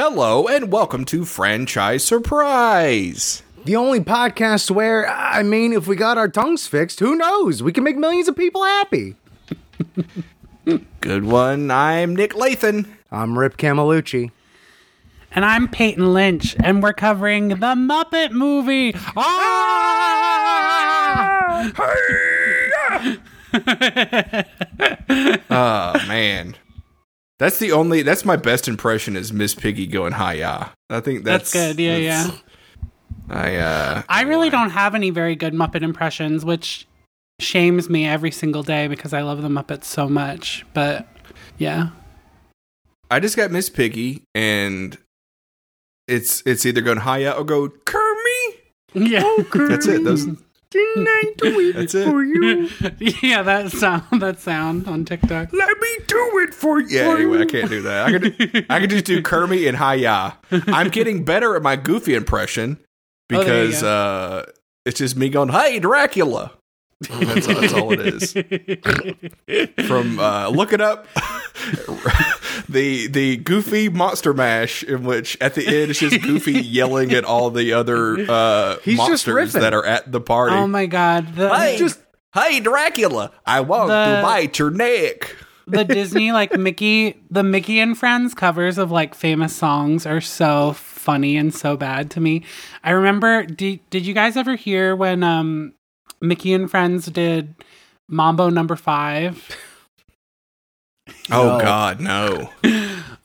Hello and welcome to Franchise Surprise. The only podcast where, I mean, if we got our tongues fixed, who knows? We can make millions of people happy. Good one. I'm Nick Lathan. I'm Rip Camelucci. And I'm Peyton Lynch, and we're covering the Muppet movie. Ah! Oh man. That's the only that's my best impression is Miss Piggy going hi ya. I think that's, That's good. Yeah, yeah. I uh I really don't have any very good Muppet impressions, which shames me every single day because I love the Muppets so much. But yeah. I just got Miss Piggy and it's it's either going hi ya or go Kermie. Yeah. That's it. Those That's it. For you? Yeah, that sound that sound on TikTok. Let me do it for you. Yeah, anyway, I can't do that. I can do, I can just do Kermie and Hiya. I'm getting better at my Goofy impression Oh, because uh, it's just me going, "Hey, Dracula." That's, that's all it is. From uh, look it up, the the Goofy Monster Mash, in which at the end it's just Goofy yelling at all the other uh, He's monsters that are at the party. Oh my god. The hey, just- hey, Dracula! I want The- to bite your neck. the Disney like Mickey the Mickey and Friends covers of like famous songs are so funny and so bad to me. I remember did, did you guys ever hear when um Mickey and Friends did Mambo number 5? Oh No. God, no!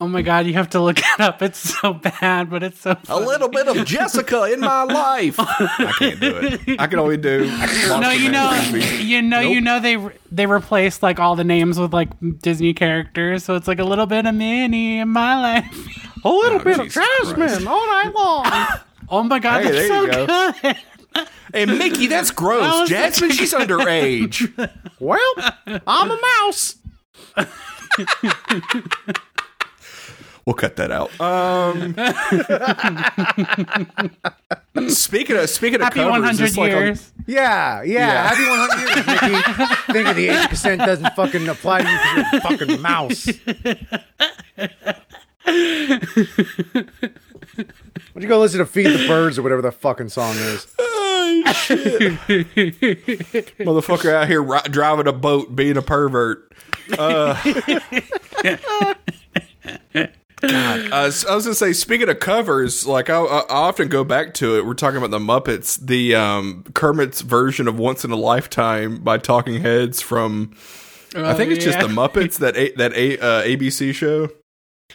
Oh my god, you have to look it up. It's so bad, but it's so A little bit of Jessica in my life. I can't do it. I can only do. No, you know, you know, you know they re- they replaced like all the names with like Disney characters, so it's like a little bit of Minnie in my life. A little Oh, bit of Jesus Jasmine all night long. Oh my god, Hey, that's so go. good. And Mickey, that's gross. was- Jasmine, she's underage. well, I'm a mouse. We'll cut that out. Um, speaking of speaking of Happy covers, 100 it's like on- years. Yeah, yeah. Yeah. Happy 100 years, Mickey. Think of the 80% doesn't fucking apply to you because you're a fucking mouse. Why don't you go listen to Feed the Birds or whatever the fucking song is? Oh, shit. Motherfucker out here ri- driving a boat, being a pervert. Uh, God, uh, s- I was gonna say, speaking of covers, like I, I I often go back to it. We're talking about the Muppets, the um, Kermit's version of "Once in a Lifetime" by Talking Heads from. I think it's just the Muppets that a, that a, uh, ABC show.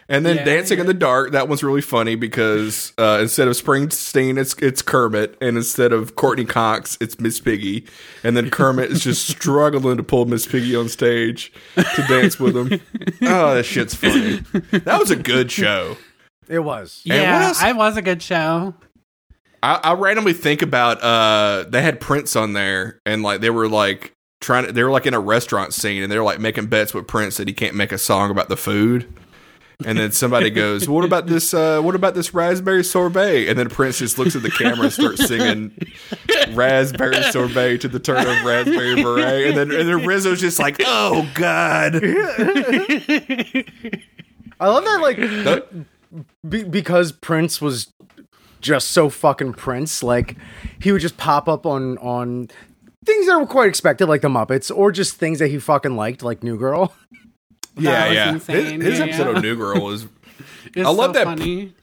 And then Yeah, Dancing in the Dark, that one's really funny because uh, instead of Springsteen, it's it's Kermit, and instead of Courteney Cox, it's Miss Piggy, and then Kermit is just struggling to pull Miss Piggy on stage to dance with him. Oh, that shit's funny. That was a good show. It was. And what Yeah, else? I was a good show. I, I randomly think about uh, they had Prince on there, and like they were like trying to, they were like in a restaurant scene, and they were like making bets with Prince that he can't make a song about the food. And then somebody goes, "What about this? Uh, what about this raspberry sorbet?" And then Prince just looks at the camera and starts singing "Raspberry Sorbet" to the turn of "Raspberry Beret," and then and then Rizzo's just like, "Oh God!" I love that, like, be- because Prince was just so fucking Prince, like, he would just pop up on, on things that were quite expected, like the Muppets, or just things that he fucking liked, like New Girl. Yeah, was yeah. insane. His, his Yeah, episode yeah. of New Girl was I love so that- Funny.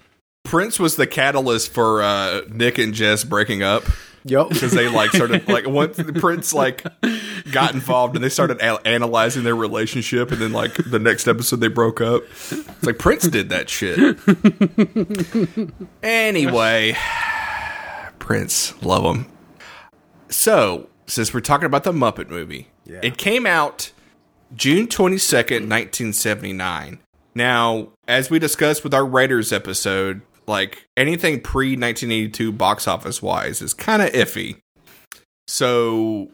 Prince was the catalyst for uh, Nick and Jess breaking up. Yup. because they like started like once prince like got involved and they started a- analyzing their relationship and then like the next episode they broke up it's like prince did that shit anyway prince love him so since we're talking about the muppet movie Yeah. it came out june 22nd 1979 now as we discussed with our raiders episode like anything pre 1982 box office wise is kind of iffy. So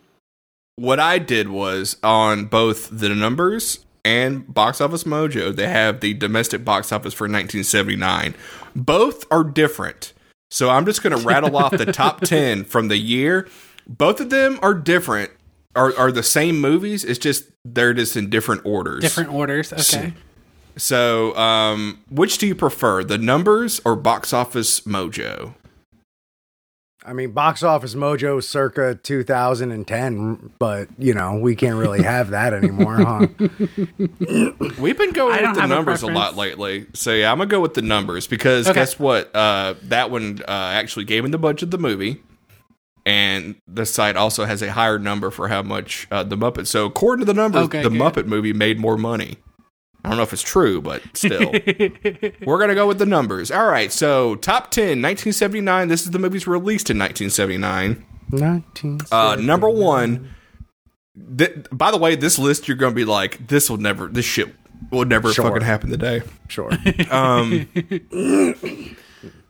what I did was on both the numbers and Box Office Mojo, they have the domestic box office for 1979. Both are different. So I'm just going to rattle off the top 10 from the year. Both of them are different. Are are the same movies? It's just they're just in different orders. Different orders. Okay. So, um, which do you prefer, the numbers or box office mojo? I mean, box office mojo circa 2010, but you know, we can't really have that anymore, huh? We've been going I with the have a numbers a, lot lately. So yeah, I'm gonna go with the numbers because Okay. guess what? Uh, that one uh, actually gave me the budget of the movie, and the site also has a higher number for how much uh, the Muppet. So according to the numbers, Okay, the good. Muppet movie made more money. I don't know if it's true, but still, we're gonna go with the numbers. All right, so top 10, 1979. This is the movies released in 1979. 19. Uh, number one. Th- by the way, this list you're going to be like, this will never, this shit will never Sure. fucking happen today. Sure. Um,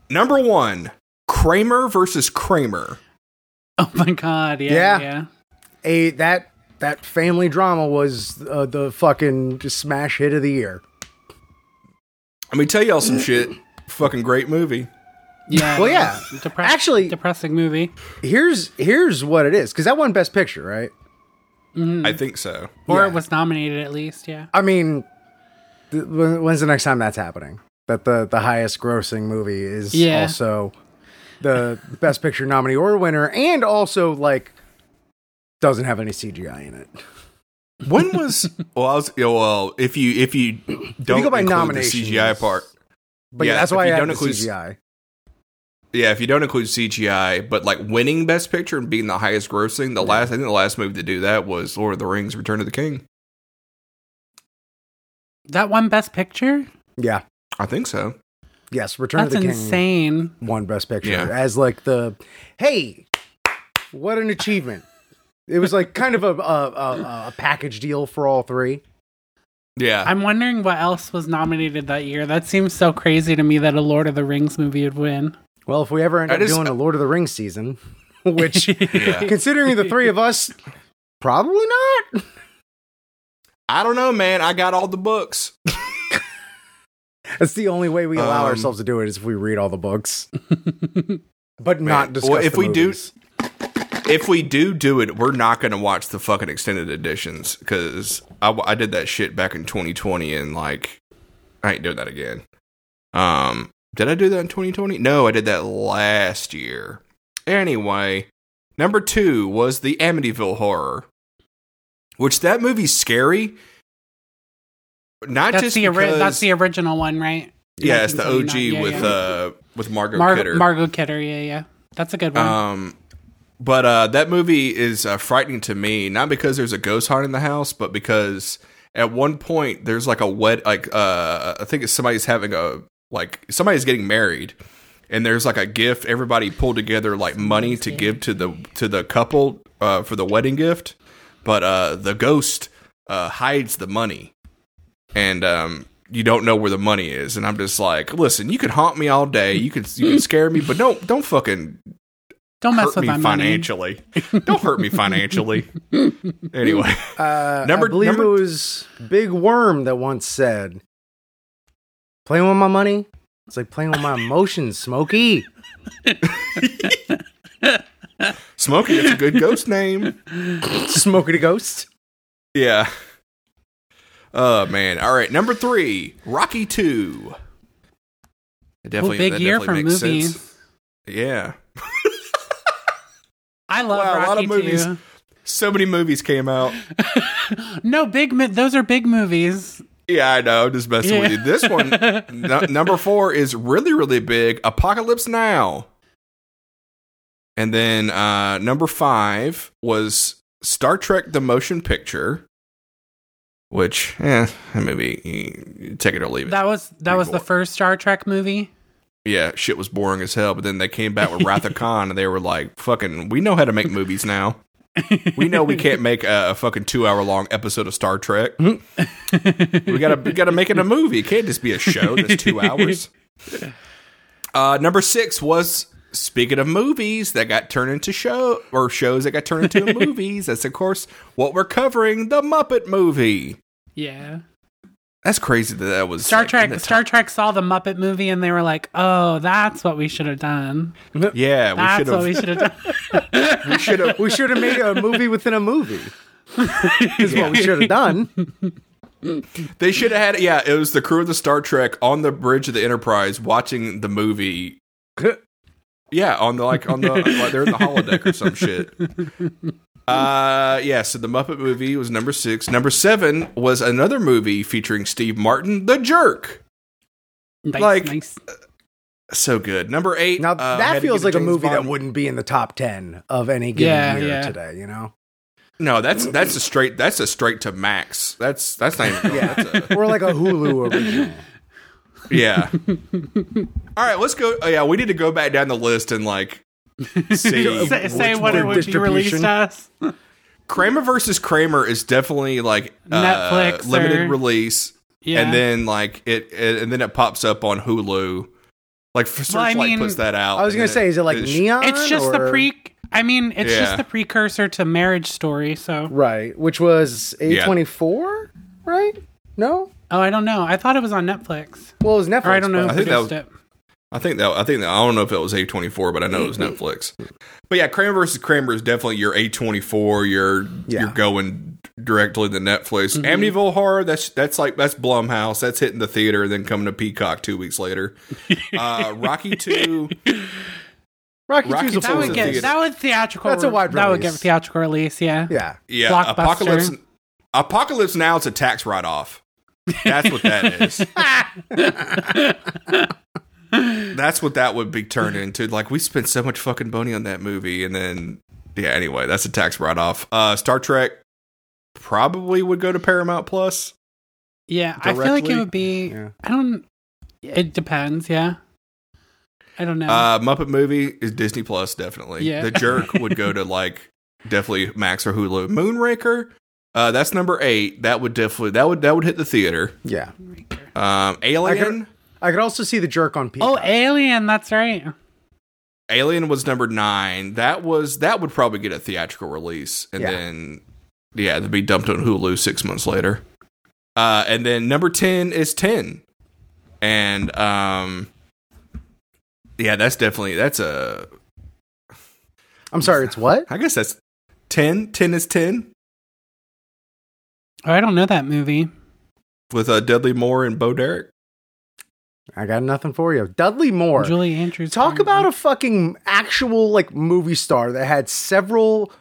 number one, Kramer versus Kramer. Oh my god, yeah, Yeah. yeah. A that that family drama was uh, the fucking just smash hit of the year. Let me tell y'all some shit. Fucking great movie. Yeah. Well, yeah. Depre- Actually- depressing movie. Here's here's what it is because that won Best Picture, right? I think so. Or Yeah. it was nominated at least, yeah. I mean, th- when's the next time that's happening? That the the highest grossing movie is Yeah. also the Best Picture nominee or winner, and also like doesn't have any CGI in it. When was well? I was yeah, well. If you if you don't go by include the. CGI part, But Yeah, yeah, that's why you I don't include- CGI. yeah. If you don't include CGI, but like winning Best Picture and being the highest grossing, the last I think the last movie to do that was Lord of the Rings: Return of the King. That one best picture? Yeah. I think so. Yes, Return That's of the King insane. won Best Picture Yeah. as like the hey, what an achievement! It was like kind of a a, a, a package deal for all three. Yeah, I'm wondering what else was nominated that year. That seems so crazy to me that a Lord of the Rings movie would win. Well, if we ever end I up just- doing a Lord of the Rings season, which Yeah. considering the three of us, probably not. I don't know, man. I got all the books. That's the only way we allow Um, ourselves to do it is if we read all the books, but not Man, discuss. well, if we do- If we do do it, we're not going to watch the fucking extended editions because I, I did that shit back in 2020 and like I ain't doing that again. Um, did I do that in 2020? No, I did that last year. Anyway, number two was the Amityville Horror, which that movie's scary. Not That's just the ori- because, that's the original one, right? yeah, it's the OG Yeah, with yeah. uh with Margot Mar- Kidder. Margot Kidder. Yeah, yeah. That's a good one. Um, but uh, that movie is uh, frightening to me, not because there's a ghost hunt in the house, but because at one point there's like a wed, like uh, I think it's somebody's having a like somebody's getting married, and there's like a gift. Everybody pulled together like money to give to the to the couple uh, for the wedding gift, but uh, the ghost uh, hides the money, and um. You don't know where the money is, and I'm just like, listen. You can haunt me all day. You can you can scare me, but don't don't fucking Don't mess hurt with me my money. financially. Don't hurt me financially. anyway, Uh, Number- I believe number- it was Big Worm that once said, "Playing with my money, it's like playing with my emotions, Smokey." Smokey, it's a good ghost name. Smokey the Ghost. Yeah. Oh man. All right. Number three, Rocky Two. Ooh, Definitely, big year for movies. sense. Yeah. I love Wow, a lot of movies. too. So many movies came out. No, big. Those are big movies. Yeah, I know. I'm just messing with you. This one, nu- number four, is really, really big. Apocalypse Now. And then uh, number five was Star Trek: The Motion Picture, which, eh, maybe take it or leave it. That was that Pretty was the first Star Trek movie. yeah, shit was boring as hell. But then they came back with Wrath of Khan, and they were like, "Fucking, we know how to make movies now. We know we can't make a, a fucking two hour long episode of Star Trek. we gotta we gotta make it a movie. It can't just be a show that's two hours." Uh, number six was speaking of movies that got turned into show or shows that got turned into movies. That's of course what we're covering: the Muppet movie. Yeah. That's crazy that that was Star like, Trek Star top- Trek saw the Muppet movie and they were like, "Oh, that's what we should have done. Yeah, we That's should what we have. should have done." We should have. We should have made a movie within a movie. Is what we should have done. They should have had yeah, it was the crew of the Star Trek on the bridge of the Enterprise watching the movie. Yeah, on the like on the like they're in the holodeck or some shit. Uh yeah, so the Muppet movie was number 6. Number 7 was another movie featuring Steve Martin, The Jerk. Nice, Like- nice. So good. Number 8 Now uh, that feels like a James movie that wouldn't be in the top ten of any given Yeah, year yeah. today. You know, No, that's that's a straight that's a straight to max. That's that's not even Yeah. that's a, or like a Hulu original. Yeah. All right, let's go. Oh, yeah, we need to go back down the list and like see. Say, say which what it would be released distribution? as. Kramer versus Kramer is definitely like uh, Netflix limited or- release, Yeah. and then like it, it, and then it pops up on Hulu. Like Well, I Searchlight mean- puts that out. I was gonna say, is it like it's- Neon? it's just the or- pre. I mean, it's Yeah. just the precursor to Marriage Story. So, right, which was A twenty four, right? No, oh, I don't know. I thought it was on Netflix, well, it was Netflix. or I don't know. but- I Who think that produced was- it. I think that I think that, I don't know if it was A twenty four, but I know it was Netflix. But yeah, Kramer versus Kramer is definitely your A twenty four. You're Yeah. you're going directly to Netflix. Mm-hmm. Amityville Horror that's that's like that's Blumhouse. That's hitting the theater and then coming to Peacock two weeks later. Uh, Rocky two. Rocky, Rocky two's a That That would get that would theatrical. That's a wide release. That would get release. theatrical release. Yeah. Yeah, Yeah, Apocalypse. Apocalypse Now it's a tax write off. That's what that is. that's what that would be turned into. Like we spent so much fucking money on that movie, and then yeah. Anyway, that's a tax write off. Uh, Star Trek probably would go to Paramount Plus. Yeah, I feel like it would be. Yeah. I don't. It depends. Yeah. I don't know. Uh, Muppet movie is Disney Plus definitely. Yeah. The Jerk would go to like definitely Max or Hulu. Moonraker. Uh, that's number eight. That would definitely that would that would hit the theater. yeah. Um, Alien. I could also see the jerk on people oh, Alien. That's right. Alien was number nine. That was that would probably get a theatrical release, and Yeah. then yeah, it'd be dumped on Hulu six months later. Uh, and then number ten is ten, and um, yeah, that's definitely that's a. I'm sorry, it's what? I guess that's 10. 10 is ten Oh, I don't know that movie. with uh, Dudley Moore and Bo Derek. I got nothing for you. Dudley Moore. Julie Andrews. Talk about a fucking actual like movie star that had several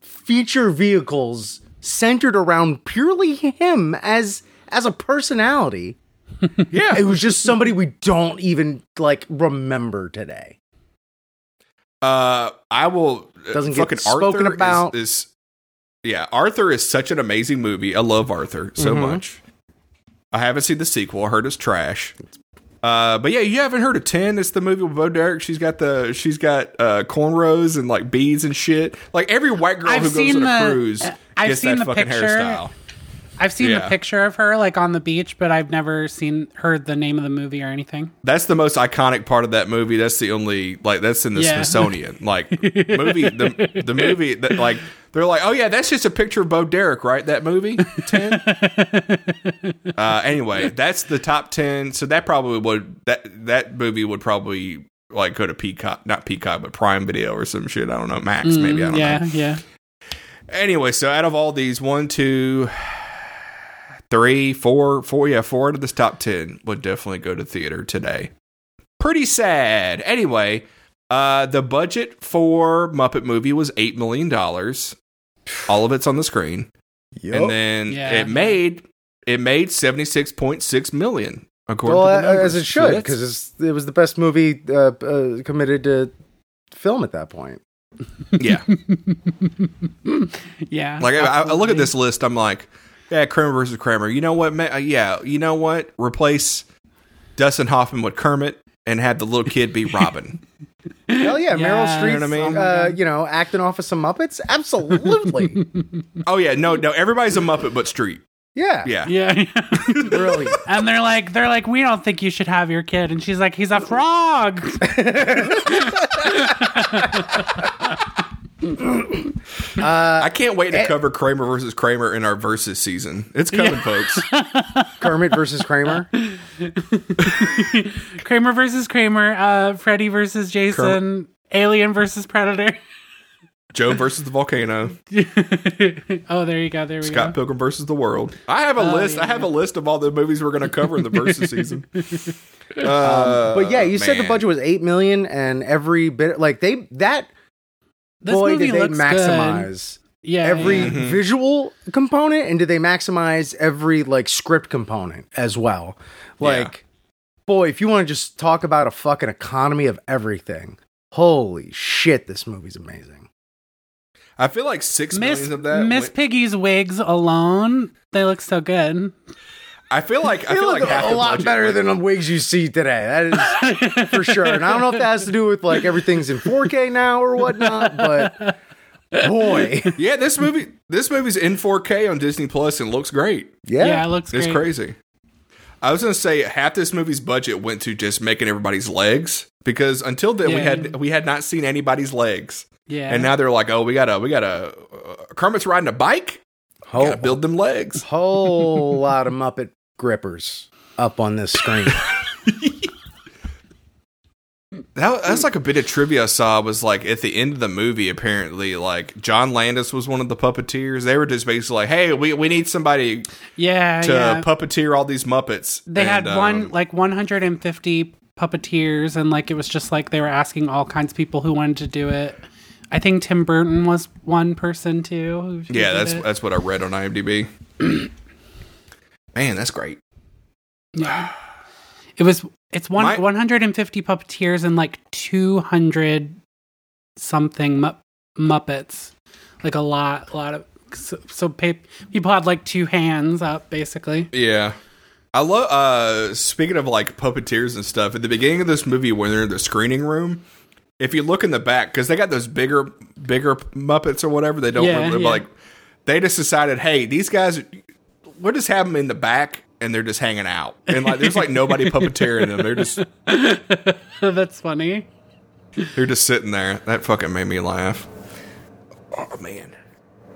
feature vehicles centered around purely him as as a personality. Yeah, It was just somebody we don't even like remember today. Uh, I will. Doesn't get spoken Arthur about. Is, yeah, Arthur is such an amazing movie. I love Arthur so Mhm. much. I haven't seen the sequel. I heard it's trash. Uh, but yeah, you haven't heard of Ten? It's the movie with Bo Derek. She's got the she's got uh, cornrows and like beads and shit. Like every white girl I've who goes on a the- cruise I've gets seen that the fucking picture. hairstyle. I've seen Yeah. the picture of her like on the beach, but I've never seen heard the name of the movie or anything. That's the most iconic part of that movie. That's the only like that's in the Yeah. Smithsonian. Like movie the the movie that like they're like, oh yeah, that's just a picture of Bo Derek, right? That movie ten. uh, anyway, that's the top ten. So that probably would that that movie would probably like go to Peacock, not Peacock, but Prime Video or some shit. I don't know, Max maybe. I don't Mm, yeah, know. yeah. Anyway, so out of all these, one, two, three, four, four, yeah, four out of this top ten would definitely go to theater today. Pretty sad. Anyway, uh, the budget for Muppet movie was eight million dollars. All of it's on the screen, and then Yeah. it made it made seventy six point six million. According well, to the numbers. as it should, that's- because it was the best movie uh, uh, committed to film at that point. yeah, Yeah. Like I, I look at this list, I'm like, yeah, Kramer versus Kramer. You know what? ma- uh, Yeah, you know what? Replace Dustin Hoffman with Kermit and have the little kid be Robin. Hell yeah, Meryl Yeah. Streep. You know what I mean? Uh, you know, acting off of some Muppets. Absolutely. oh yeah, no, no, everybody's a Muppet but Streep. yeah. Yeah, Yeah. Brilliant. and they're like, they're like, we don't think you should have your kid, and she's like, he's a frog. I can't wait to cover Kramer versus Kramer in our versus season. It's coming, folks. Kermit versus Kramer. Kramer versus Kramer. Uh, Freddy versus Jason. Alien versus Predator. Joe versus the volcano. oh, there you go. There we Scott go. Pilgrim versus the World. I have a list. I have a list of all the movies we're going to cover in the versus season. Uh, But yeah, you said the budget was eight million, and every bit like they that This boy movie did they looks good. maximize Yeah, every yeah. Mm-hmm. visual component, and did they maximize every like script component as well? Like, boy, if you want to just talk about a fucking economy of everything, holy shit, this movie's amazing. I feel like six Miss million of that. Miss went- Piggy's wigs alone, they look so good. I feel like I feel like half a lot budget better went- than the wigs you see today. That is for sure. And I don't know if that has to do with like everything's in 4K now or whatnot, but boy, Yeah, this movie this movie's in 4K on Disney Plus and looks great. yeah, Yeah, it looks It's great. crazy. I was gonna say half this movie's budget went to just making everybody's legs because until then we had we had not seen anybody's legs, Yeah. and now they're like, oh, we gotta we gotta uh, Kermit's riding a bike, Whole, gotta build them legs. whole lot of Muppet grippers up on this screen. That, that's like a bit of trivia I saw was like at the end of the movie. Apparently, like John Landis was one of the puppeteers. They were just basically like, hey, we we need somebody yeah, to yeah. puppeteer all these Muppets. they had one um, like 150 puppeteers, and like it was just like they were asking all kinds of people who wanted to do it. I think Tim Burton was one person too. Who, who Yeah, that's it. that's what I read on IMDb. Man, that's great. Yeah. It was it's one My- 150 puppeteers and like 200 something mu- Muppets. Like a lot, a lot of so, so people had like two hands up basically. Yeah. I love uh speaking of like puppeteers and stuff, at the beginning of this movie when they're in the screening room, if you look in the back, because they got those bigger bigger Muppets or whatever, they don't Yeah, really, yeah. like they just decided, hey, these guys we'll just have them in the back and they're just hanging out. And like there's like nobody puppeteering them. They're just That's funny. They're just sitting there. That fucking made me laugh. Oh man.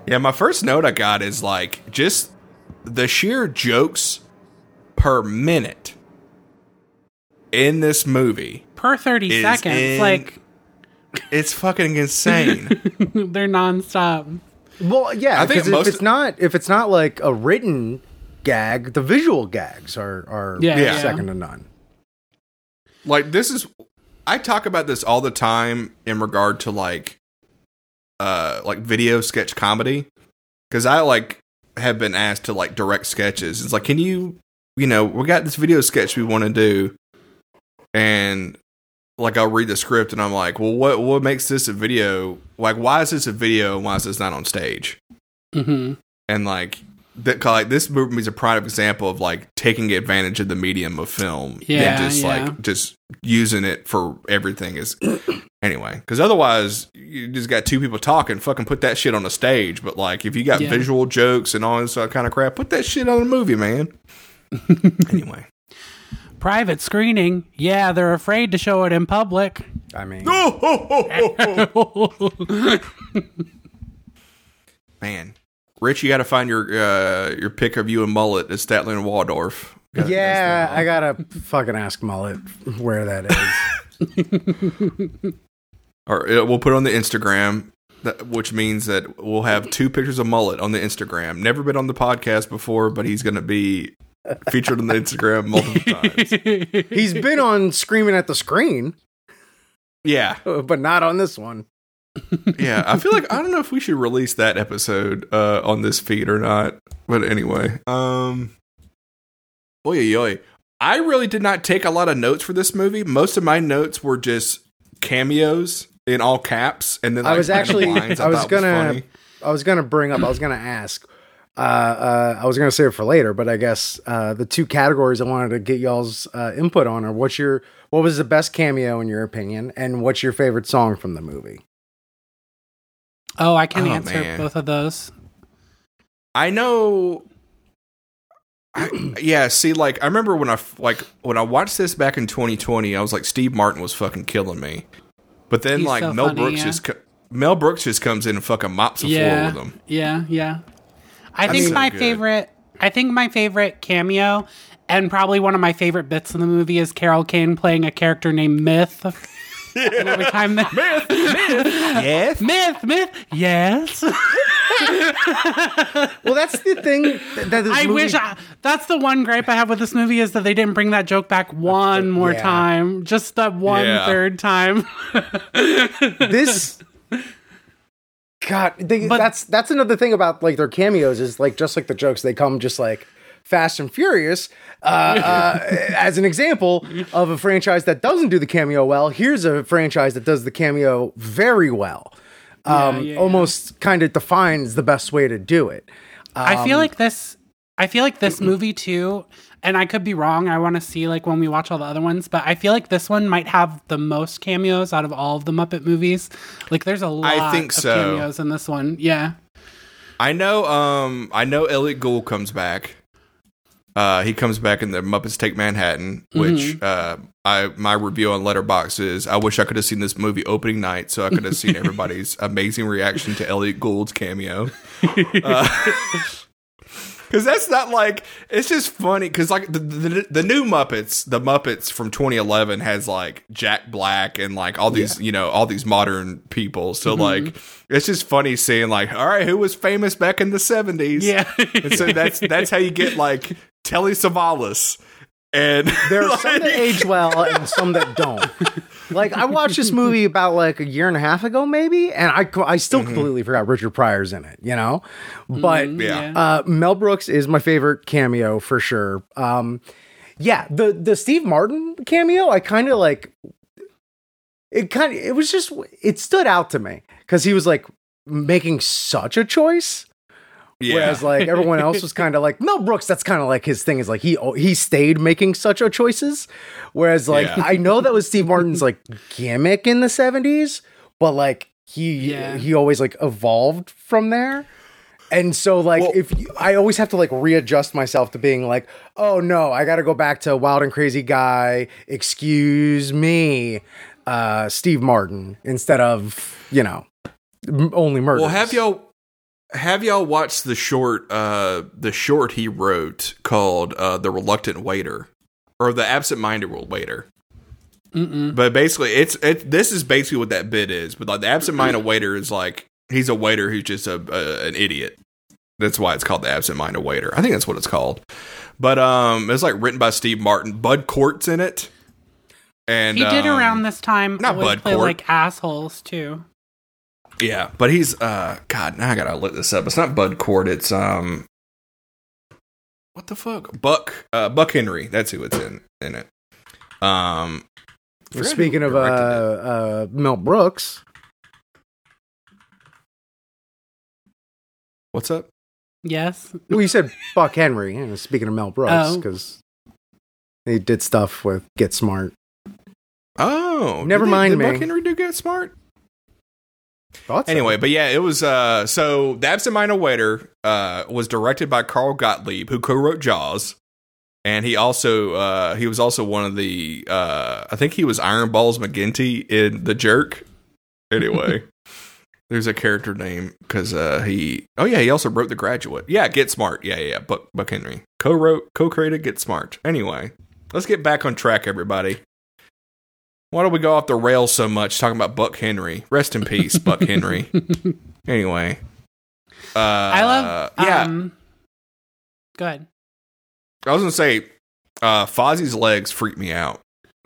Yeah, my first note I got is like just the sheer jokes per minute in this movie. Per 30 seconds, in- like It's fucking insane. they're nonstop. Well, yeah, I think 'cause if it's not if it's not like a written gag, the visual gags are are Yeah, Yeah. second to none. like this is I talk about this all the time in regard to like uh like video sketch comedy cuz I like have been asked to like direct sketches. It's like can you you know, we got this video sketch we want to do and like I'll read the script and I'm like, "Well, what what makes this a video? Like why is this a video and why is this not on stage?" hmm and like that like this movie is a prime example of like taking advantage of the medium of film Yeah, and just yeah. like just using it for everything is anyway because otherwise you just got two people talking fucking put that shit on a stage but like if you got Yeah. visual jokes and all this kind of crap put that shit on a movie man anyway Private screening. Yeah, they're afraid to show it in public. I mean, man rich you gotta find your uh your pick of you and mullet at statler and waldorf Gotta- yeah, I gotta fucking ask Mullet where that is. or uh, we'll put it on the Instagram, that, which means that we'll have two pictures of mullet on the Instagram. Never been on the podcast before, but he's going to be featured on the Instagram multiple times. He's been on Screaming at the Screen, Yeah, but not on this one. yeah. I feel like I don't know if we should release that episode uh, on this feed or not. But anyway, um, oy oy oy. I really did not take a lot of notes for this movie. Most of my notes were just cameos in all caps, and then I was actually- lines I was gonna- funny. I was gonna bring up. I was gonna ask. Uh, uh, I was gonna save it for later, but I guess uh, the two categories I wanted to get y'all's uh, input on are what's your what was the best cameo in your opinion, and what's your favorite song from the movie? oh, I can Oh, answer man. both of those. I know. I, yeah, see, like I remember when I like when I watched this back in 2020, I was like, Steve Martin was fucking killing me. But then, He's like so Mel funny, Brooks yeah. just co- Mel Brooks just comes in and fucking mops the yeah, floor with him. Yeah, yeah. I think mean- my So good. favorite. I think my favorite cameo, and probably one of my favorite bits in the movie, is Carol Kane playing a character named Myth. Every time that myth, myth, yes. myth, myth, yes. Well, that's the thing. That, that this I movie- wish I, that's the one gripe I have with this movie is that they didn't bring that joke back one more yeah. time, just that one Yeah. third time. this god they, But- that's that's another thing about like their cameos is like just like the jokes they come just like fast and furious uh, uh, as an example of a franchise that doesn't do the cameo well here's a franchise that does the cameo very well um, yeah, yeah. almost kind of defines the best way to do it I feel like this. I feel like this movie too, and I could be wrong. I want to see like when we watch all the other ones, but I feel like this one might have the most cameos out of all of the Muppet movies. Like, there's a lot I think of so. cameos in this one. Yeah, I know. Um, I know Elliot Gould comes back. Uh, he comes back in the Muppets Take Manhattan, which uh, I my review on Letterboxd is. I wish I could have seen this movie opening night, so I could have seen everybody's amazing reaction to Elliot Gould's cameo. Because that's not like it's just funny. Because like the, the the new Muppets, the Muppets from 2011 has like Jack Black and like all these you know all these modern people. So mm-hmm. like it's just funny seeing like all right, who was famous back in the 70s? yeah. And so that's that's how you get like Telly Savalas. And there are some that age well and some that don't. Like I watched this movie about like a year and a half ago, maybe, and I I still completely forgot Richard Pryor's in it. You know, but Yeah. uh, Mel Brooks is my favorite cameo for sure. Um, yeah, the the Steve Martin cameo, I kind of like. It kind of it was just it stood out to me because he was like making such a choice. Yeah, Whereas like everyone else was kind of like Mel Brooks. That's kind of like his thing is like he he stayed making such a choices. Whereas like Yeah. I know that was Steve Martin's like gimmick in the seventies, but like he Yeah. he always like evolved from there. And so like Well- if you, I always have to like readjust myself to being like, oh no, I got to go back to Wild and Crazy Guy. Excuse me, uh, Steve Martin instead of you know only murder. Well, have y'all have y'all watched the short uh the short he wrote called uh The Reluctant Waiter or The Absent-Minded Waiter? Mm-mm. But basically, it's it. This is basically what that bit is. But like the absent-minded waiter is like he's a waiter who's just a, a an idiot. That's why it's called the absent-minded waiter. I think that's what it's called. But um, it's like written by Steve Martin. Bud Cort's in it, and He did um, around this time not Bud play Cort. like assholes too. Yeah, but he's uh, God. Now I gotta look this up. It's not Bud Cort. It's um, what the fuck? Buck uh, Buck Henry. That's who it's in in it. Um, forgot who Speaking of uh, uh, Mel Brooks, what's up? Yes. well, you said Buck Henry. And speaking of Mel Brooks, Oh. because he did stuff with Get Smart. Oh, Never did they- mind did me. Buck Henry do get smart? Thought so. Anyway, but yeah, it was uh so the absent-minded waiter uh was directed by Carl Gottlieb, who co-wrote Jaws. And he also uh he was also one of the uh I think he was Iron Balls McGinty in The Jerk. Anyway. there's a character name because uh he oh yeah, he also wrote The Graduate. Yeah, Get Smart. Yeah, yeah, yeah. Buck Buck Henry. Co-wrote, co-created Get Smart. Anyway, let's get back on track, everybody. Why do we go off the rails so much talking about Buck Henry? Rest in peace, Buck Henry. Anyway, uh, I love. yeah, Um, go ahead. I was gonna say, uh, Fozzie's legs freak me out.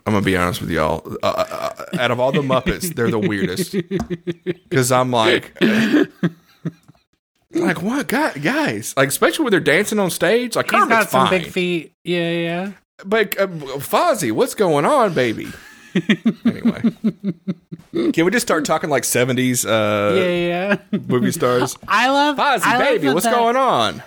I'm gonna be honest with y'all. Uh, uh, uh, out of all the Muppets, they're the weirdest because I'm like, like what, guy, guys? Like especially when they're dancing on stage. Like He's Kermit's got some fine, big feet. Yeah, yeah. but uh, Fozzie, what's going on, baby? Anyway, can we just start talking like 70s uh, Yeah, yeah. movie stars? I love Fozzie, I baby, that what's going on?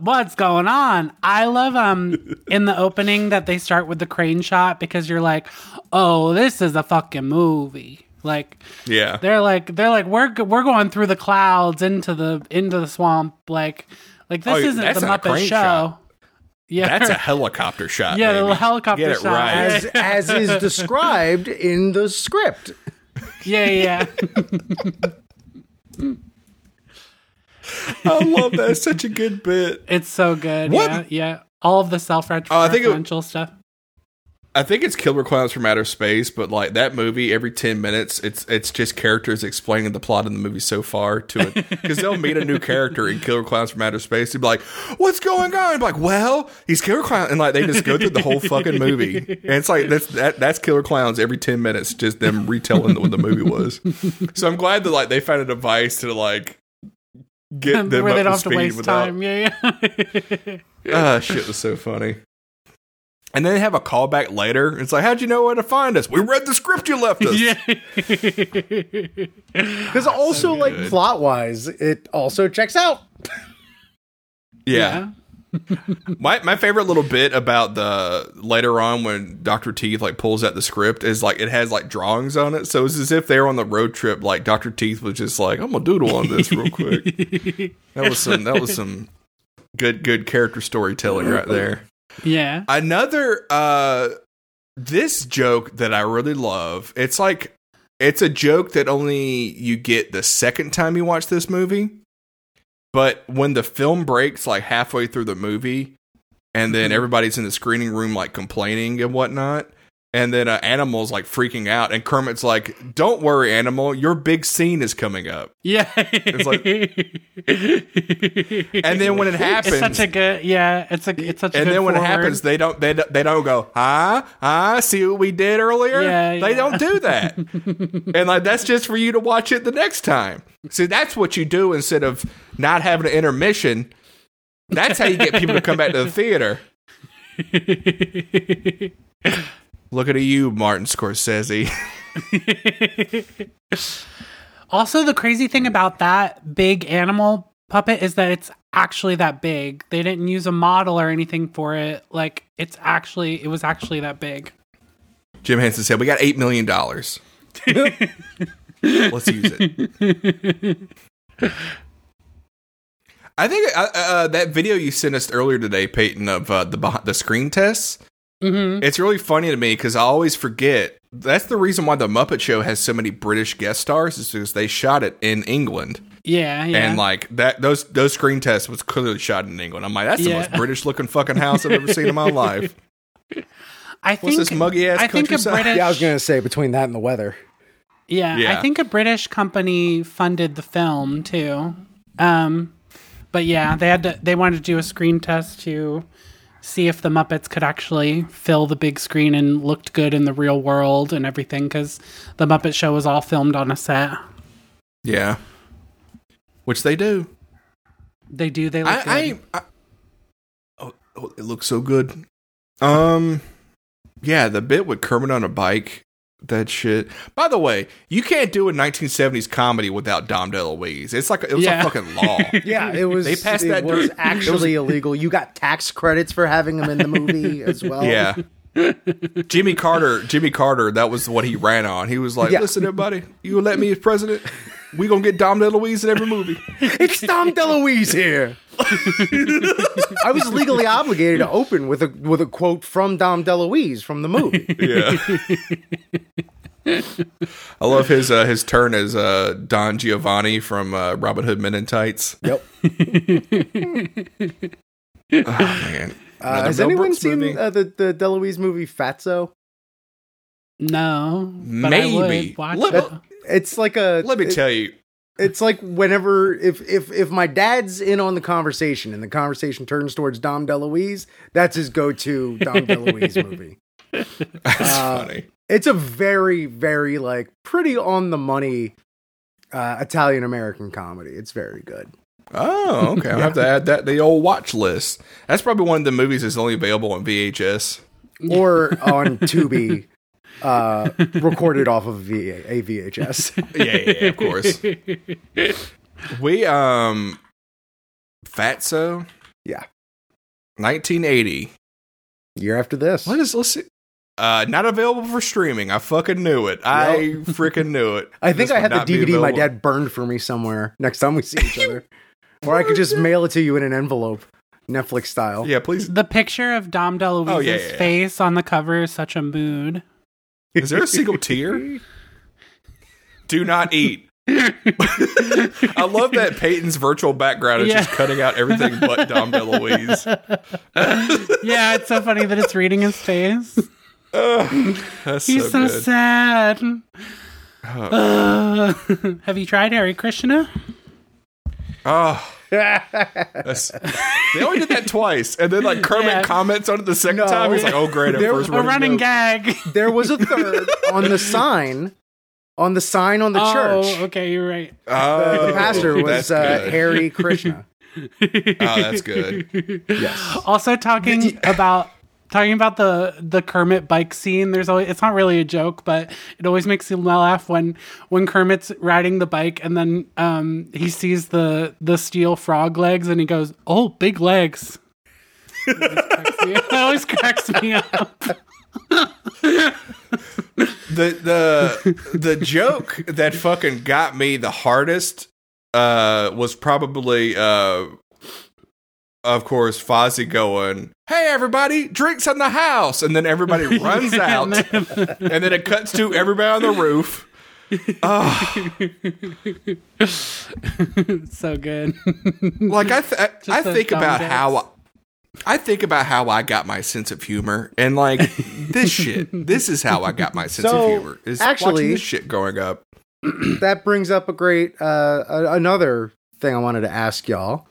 What's going on? I love um in the opening that they start with the crane shot because you're like, oh, this is a fucking movie. Like Yeah. they're like they're like we're we're going through the clouds into the into the swamp. Like like this Oh, isn't the Muppet show. shot. Yeah, That's a helicopter shot. yeah, the baby. little helicopter Get it shot. right. as, as is described in the script. Yeah, yeah. I love that. It's such a good bit. it's so good. What? Yeah, yeah. All of the self Oh, I think it- referential stuff. I think it's Killer Clowns from Outer Space, but like that movie, every ten minutes, it's it's just characters explaining the plot of the movie so far to it because they'll meet a new character in Killer Clowns from Outer Space. They'd be like, "What's going on?" like, "Well, he's Killer Clown," and like they just go through the whole fucking movie, and it's like that's that, that's Killer Clowns every ten minutes, just them retelling what the movie was. So I'm glad that like they found a device to like get them Where they don't have to waste without. time. Yeah, yeah. Ah, shit was so funny. And then they have a callback later. It's like, how'd you know where to find us? We read the script you left us. yeah. Because also, like plot wise, it also checks out. Yeah. My my favorite little bit about the later on when Dr. Teeth like pulls out the script is like it has like drawings on it. So it's as if they were on the road trip, like Dr. Teeth was just like, I'm gonna doodle on this real quick. that was some that was some good good character storytelling right there. Yeah. Another uh this joke that I really love. It's like it's a joke that only you get the second time you watch this movie. But when the film breaks like halfway through the movie and then everybody's in the screening room like complaining and whatnot and then uh, animal's like freaking out and kermit's like don't worry animal your big scene is coming up Yeah. it's like- and then when it happens it's such a good. Yeah. It's a. It's such a. and then when it happens, they don't they don't, they don't go, huh, huh, see what we did earlier. Yeah, they yeah. don't do that, and like that's just for you to watch it the next time. See, that's what you do instead of not having an intermission. That's how you get people to come back to the theater. Look at you, Martin Scorsese. Also, the crazy thing about that big animal puppet is that it's actually that big. They didn't use a model or anything for it. Like it's actually it was actually that big. Jim Henson said, "We got eight million dollars. Let's use it." I think uh, uh, that video you sent us earlier today, Peyton, of uh, the the screen tests. Mm-hmm. It's really funny to me because I always forget. That's the reason why the Muppet Show has so many British guest stars, is because they shot it in England, Yeah, yeah. and like that those those screen tests was clearly shot in England. I'm like, that's the most British looking fucking house I've ever seen in my life. I think What's this muggy ass I think a countryside? British Yeah, I was gonna say between that and the weather. Yeah, Yeah. I think a British company funded the film too. Um, but yeah, they had to. They wanted to do a screen test to see if the Muppets could actually fill the big screen and looked good in the real world and everything because the Muppet Show was all filmed on a set. Yeah, which they do. They do. They look I, good. I, I oh, oh, it looks so good. Um, yeah, the bit with Kermit on a bike, that shit. By the way, you can't do a 1970s comedy without Dom DeLuise. It's like it was Yeah. a fucking law. Yeah, it was. They passed it that was during- actually illegal. You got tax credits for having him in the movie as well. yeah. Jimmy Carter, Jimmy Carter, that was what he ran on. He was like, Yeah. "Listen, everybody, you let me as president, we gonna get Dom DeLuise in every movie." it's Tom DeLuise here. I was legally obligated to open with a with a quote from Dom DeLuise from the movie. Yeah. I love his uh, his turn as uh, Don Giovanni from uh, Robin Hood Men in Tights. Yep. Oh man, Uh, has Mel anyone Brooks seen movie? uh, the the DeLuise movie Fatso? no, but I Maybe. would watch Let- it. It's like a. let me it- tell you, It's like whenever if if if my dad's in on the conversation and the conversation turns towards Dom DeLuise, that's his go-to Dom DeLuise movie. that's Uh, funny. It's a very very like pretty on the money uh, Italian American comedy. It's very good. Oh, okay. I'll have to add that to the old watch list. That's probably one of the movies that's only available on VHS. Or on Tubi, uh, recorded off of v- a VHS. Yeah, yeah, yeah, of course. We um, Fatso, Yeah, 1980. year after this. What is let's see. Uh, not available for streaming. I fucking knew it. I freaking knew it. I think This I had the DVD my dad burned for me somewhere. Next time we see each other, or I could just mail it to you in an envelope, Netflix style. Yeah, please. The picture of Dom DeLuise's Oh, yeah, yeah, yeah. face on the cover is such a mood. Is there a single tear? Do not eat. I love that Peyton's virtual background is Yeah. just cutting out everything but Dom DeLuise. yeah, it's so funny that it's reading his face. That's He's so, so, good. sad. Uh, have you tried Hare Krishna? Oh, they only did that twice, and then like Kermit Yeah. comments on it the second No. time. He's like, "Oh, great! There- first A running joke. gag. There was a third on the sign, on the sign on the church. oh, church. okay, you're right. Oh, The pastor was uh. Harry Krishna. Oh, that's good. Yes. Also talking about talking about the the Kermit bike scene. There's always it's not really a joke, but it always makes me laugh when when Kermit's riding the bike and then um he sees the the steel frog legs and he goes, "Oh, big legs." It always cracks me up. the the the joke that fucking got me the hardest uh was probably uh of course Fozzie going, "Hey everybody, drinks in the house," and then everybody runs out, and then it cuts to everybody on the roof. Oh, so good. like I th- I those think about jokes. how I think about how I got my sense of humor, and like this shit, this is how I got my sense So, of humor. Is actually- watching this shit going up. that brings up a great uh, another thing I wanted to ask y'all,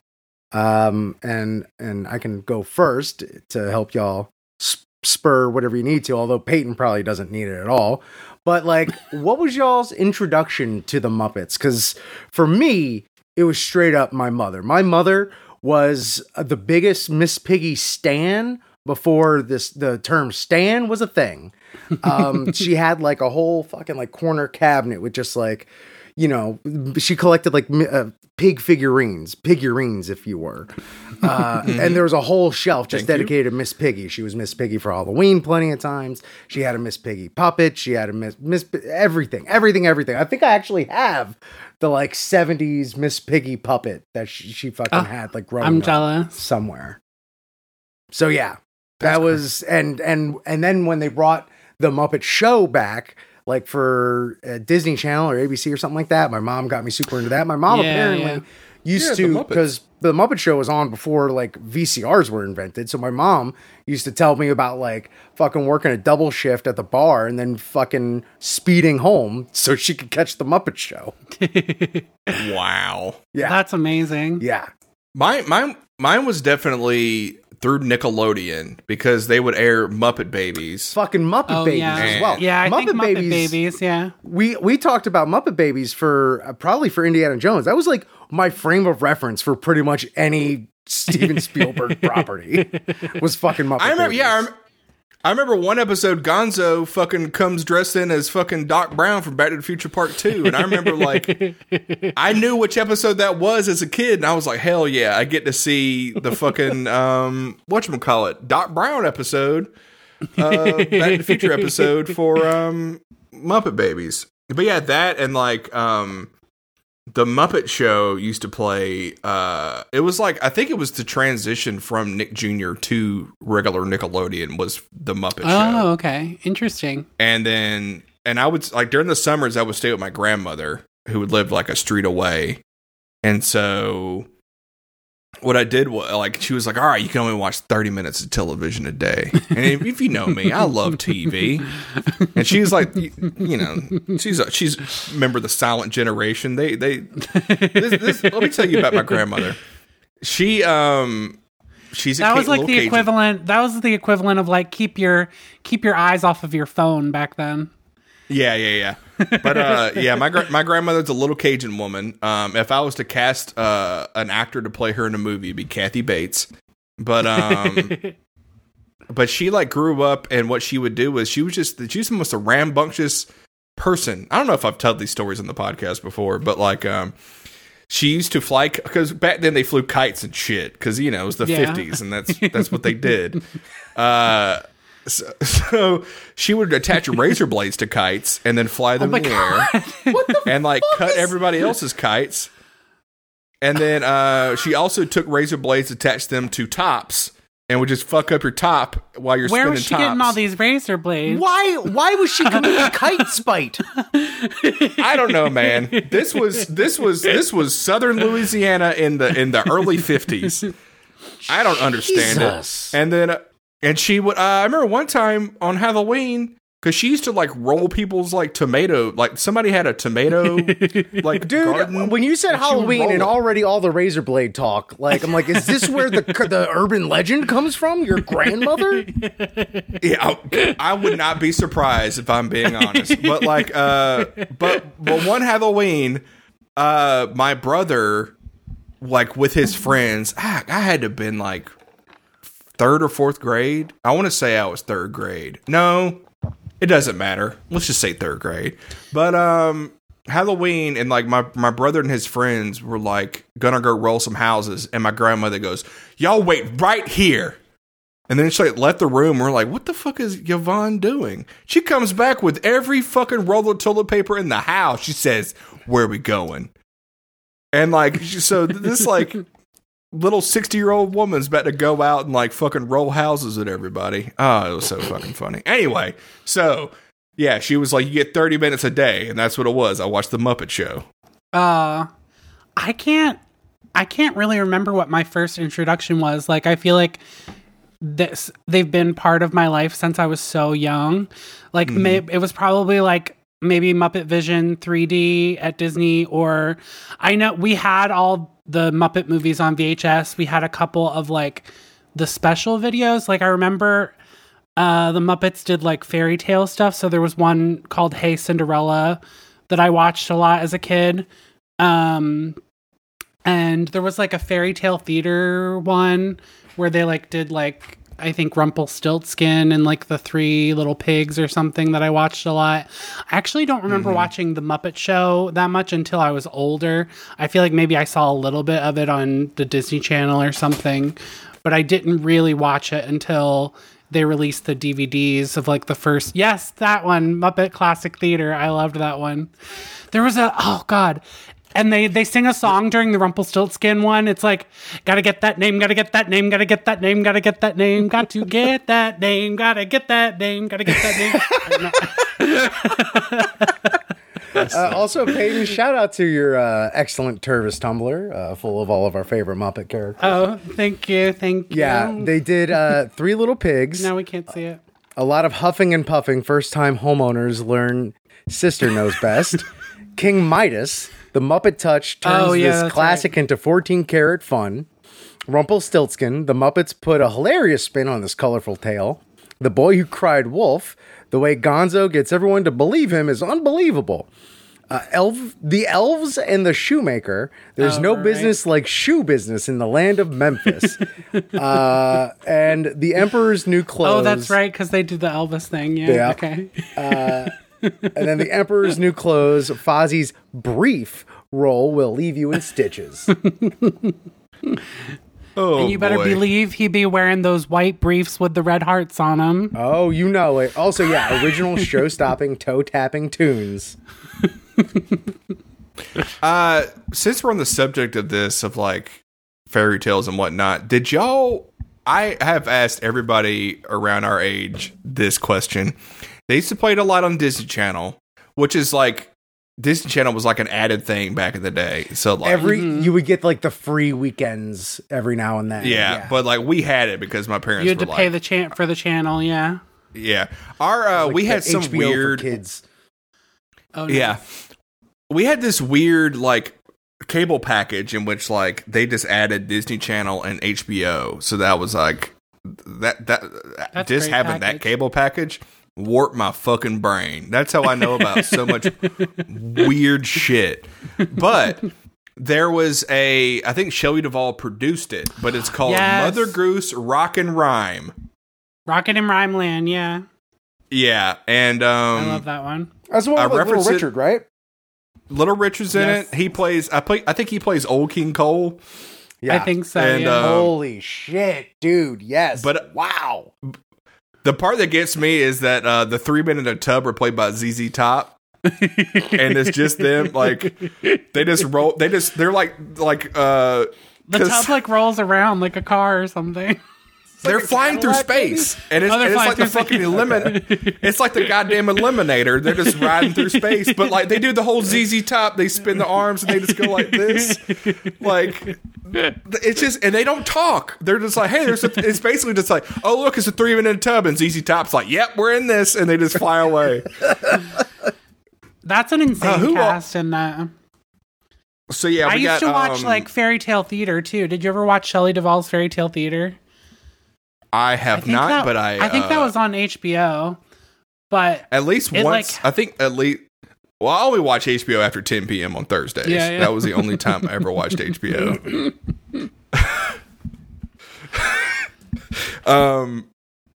um, and and I can go first to help y'all sp- spur whatever you need to. Although Peyton probably doesn't need it at all. But like, what was y'all's introduction to the Muppets? Because for me, it was straight up my mother. My mother was uh, the biggest Miss Piggy stan before this the term stan was a thing. Um, she had like a whole fucking like corner cabinet with just like, you know, she collected like uh, pig figurines, figurines, if you were. Uh, and there was a whole shelf just Thank you. dedicated to Miss Piggy. She was Miss Piggy for Halloween plenty of times. She had a Miss Piggy puppet. She had a Miss Miss everything, everything, everything. I think I actually have the like '70s Miss Piggy puppet that she, she fucking Ah, had like growing I'm up jealous. somewhere. So yeah, that was and and and then when they brought the Muppet Show back, like for uh, Disney Channel or ABC or something like that, my mom got me super into that. My mom Yeah, apparently yeah. used Yeah, to because the Muppet Show was on before like VCRs were invented. So my mom used to tell me about like fucking working a double shift at the bar and then fucking speeding home so she could catch the Muppet Show. Wow. Yeah, That's amazing. yeah. Mine, mine, mine was definitely through Nickelodeon because they would air Muppet Babies. Fucking Muppet Oh Babies yeah, as well. yeah. I Muppet think Muppet Babies. Yeah, we we talked about Muppet Babies for uh, probably for Indiana Jones. That was like my frame of reference for pretty much any Steven Spielberg property was fucking Muppet. I remember, Babies. yeah, I, remember one episode. Gonzo fucking comes dressed in as fucking Doc Brown from Back to the Future Part Two, and I remember like I knew which episode that was as a kid, and I was like, hell yeah, I get to see the fucking um what call it Doc Brown episode, uh, Back to the Future episode for um Muppet Babies. But yeah, that and like um the Muppet Show used to play. Uh, it was like I think it was the transition from Nick Jr. to regular Nickelodeon was the Muppet Show. Oh, Show, okay. Interesting. and then and I would like during the summers I would stay with my grandmother who would live like a street away, and so what I did was like she was like, all right, you can only watch thirty minutes of television a day, and if, if you know me, I love TV, and she's like, you, you know, she's a, she's a member of the silent generation. They they this, this, let me tell you about my grandmother. She um she's That was like the Cajun. equivalent. That was the equivalent of like keep your keep your eyes off of your phone back then. Yeah, yeah, yeah. But uh, yeah, my gra- my grandmother's a little Cajun woman. Um, if I was to cast uh, an actor to play her in a movie, it'd be Kathy Bates. But um, but she like grew up, and what she would do was she was just she was the most rambunctious person. I don't know if I've told these stories on the podcast before, but like um. She used to fly because back then they flew kites and shit because you know it was the Yeah. fifties and that's that's what they did. Uh, so, so she would attach razor blades to kites and then fly them Oh in the air and like cut everybody else's kites. And then uh, she also took razor blades, attached them to tops, and would just fuck up your top while you're Where spinning was she tops. getting all these razor blades? Why? Why was she committing kite spite? I don't know, man. This was this was this was Southern Louisiana in the in the early fifties. I don't understand Jesus. it. And then uh, and she would. Uh, I remember one time on Halloween because she used to like roll people's like tomato. Like somebody had a tomato, like Dude, garden, when you said and Halloween and already all the razor blade talk, like I'm like, is this where the the urban legend comes from? Your grandmother? Yeah, I, I would not be surprised if I'm being honest. But like, uh, but but one Halloween, uh, my brother, like with his friends, ah, I had to have been like third or fourth grade. I want to say I was third grade. No, it doesn't matter. Let's just say third grade. But um, Halloween and like my my brother and his friends were like gonna go roll some houses, and my grandmother goes, "Y'all wait right here." And then she like left the room. We're like, what the fuck is Yvonne doing? She comes back with every fucking roll of toilet paper in the house. She says, "Where are we going?" And like, so this like little sixty year old woman's about to go out and like fucking roll houses at everybody. Oh, it was so fucking funny. Anyway, so yeah, she was like, you get thirty minutes a day, and that's what it was. I watched the Muppet Show. Uh I can't I can't really remember what my first introduction was. Like I feel like this they've been part of my life since I was so young. Like may, it was probably like maybe Muppet Vision 3D at Disney or I know we had all the Muppet movies on VHS. We had a couple of like the special videos. Like I remember uh the Muppets did like fairy tale stuff. So there was one called Hey Cinderella that I watched a lot as a kid. Um and there was like a fairy tale theater one where they like did like I think Rumpelstiltskin and like the three little pigs or something that I watched a lot. I actually don't remember mm-hmm. watching the Muppet Show that much until I was older. I feel like maybe I saw a little bit of it on the Disney Channel or something, but I didn't really watch it until they released the DVDs of like the first. Yes, that one, Muppet Classic Theater. I loved that one. There was a oh god, and they they sing a song during the Rumpelstiltskin one. It's like gotta get that name, gotta get that name, gotta get that name, gotta get that name, got to get that name, gotta get that name, gotta get that name. Uh, also, Peyton, shout out to your uh, excellent Tervis Tumbler, uh, full of all of our favorite Muppet characters. oh, thank you, thank you. yeah, they did uh, Three Little Pigs. now we can't see it. a lot of huffing and puffing. First time homeowners learn sister knows best. King Midas, the Muppet Touch turns Oh, yeah, this classic into 14 karat fun. Rumpelstiltskin, the Muppets put a hilarious spin on this colorful tale. The Boy Who Cried Wolf, the way Gonzo gets everyone to believe him is unbelievable. Uh, elf, the elves and the shoemaker. There's Oh, no right. business like shoe business in the land of Memphis. uh, and the Emperor's New Clothes. Oh, that's right, because they did the Elvis thing. Yeah. Yeah. Okay. And then the Emperor's New Clothes, Fozzie's brief role will leave you in stitches. Oh, and you better boy. believe he'd be wearing those white briefs with the red hearts on them. oh, you know it. Also, yeah, original show stopping, toe tapping tunes. Uh, since we're on the subject of this, of like fairy tales and whatnot, did y'all? I have asked everybody around our age this question. They used to play it a lot on Disney Channel, which is like Disney Channel was like an added thing back in the day. So like, Every you would get like the free weekends every now and then. yeah, but like we had it because my parents You had were to pay the chant for the channel. Yeah. yeah. Our uh, Like we had some HBO for weird kids. Oh no. Yeah. We had this weird like cable package in which like they just added Disney Channel and HBO. So that was like that that That's just great having that cable package warped my fucking brain. That's how I know about so much weird shit. But there was a I think Shelley Duvall produced it, but it's called Yes. Mother Goose Rock and Rhyme. Rocket and Rhyme Land. Yeah. Yeah, and um I love that one. That's the one I with Little reference it- Richard, right? Little Richard's in Yes. it. He plays I play I think he plays Old King Cole. Yeah. I think so. And, yeah. uh, Holy shit, dude! Yes, But- wow. The part that gets me is that uh, the three men in a tub are played by ZZ Top, and it's just them. Like they just roll. They just they're like like uh, the tub like rolls around like a car or something. They're like flying through Cadillac, maybe? space, and it's, Oh, and it's like the through fucking space. elimin. It's like the goddamn eliminator. They're just riding through space, but like they do the whole ZZ Top. They spin the arms and they just go like this. Like it's just and they don't talk. They're just like, hey, there's a, it's basically just like, oh look, it's a three men in a tub, and ZZ Top's like, yep, we're in this, and they just fly away. That's an insane Uh, who cast, and uh, So yeah, we I used got, to watch um, like fairy tale theater too. Did you ever watch Shelley Duvall's Fairy Tale Theater? I I have think not, that, but I I think that uh, was on HBO. But at least once. like- I think at least. Well, I only watch HBO after 10 p.m. on Thursdays. Yeah, yeah. That was the only time I ever watched HBO. um,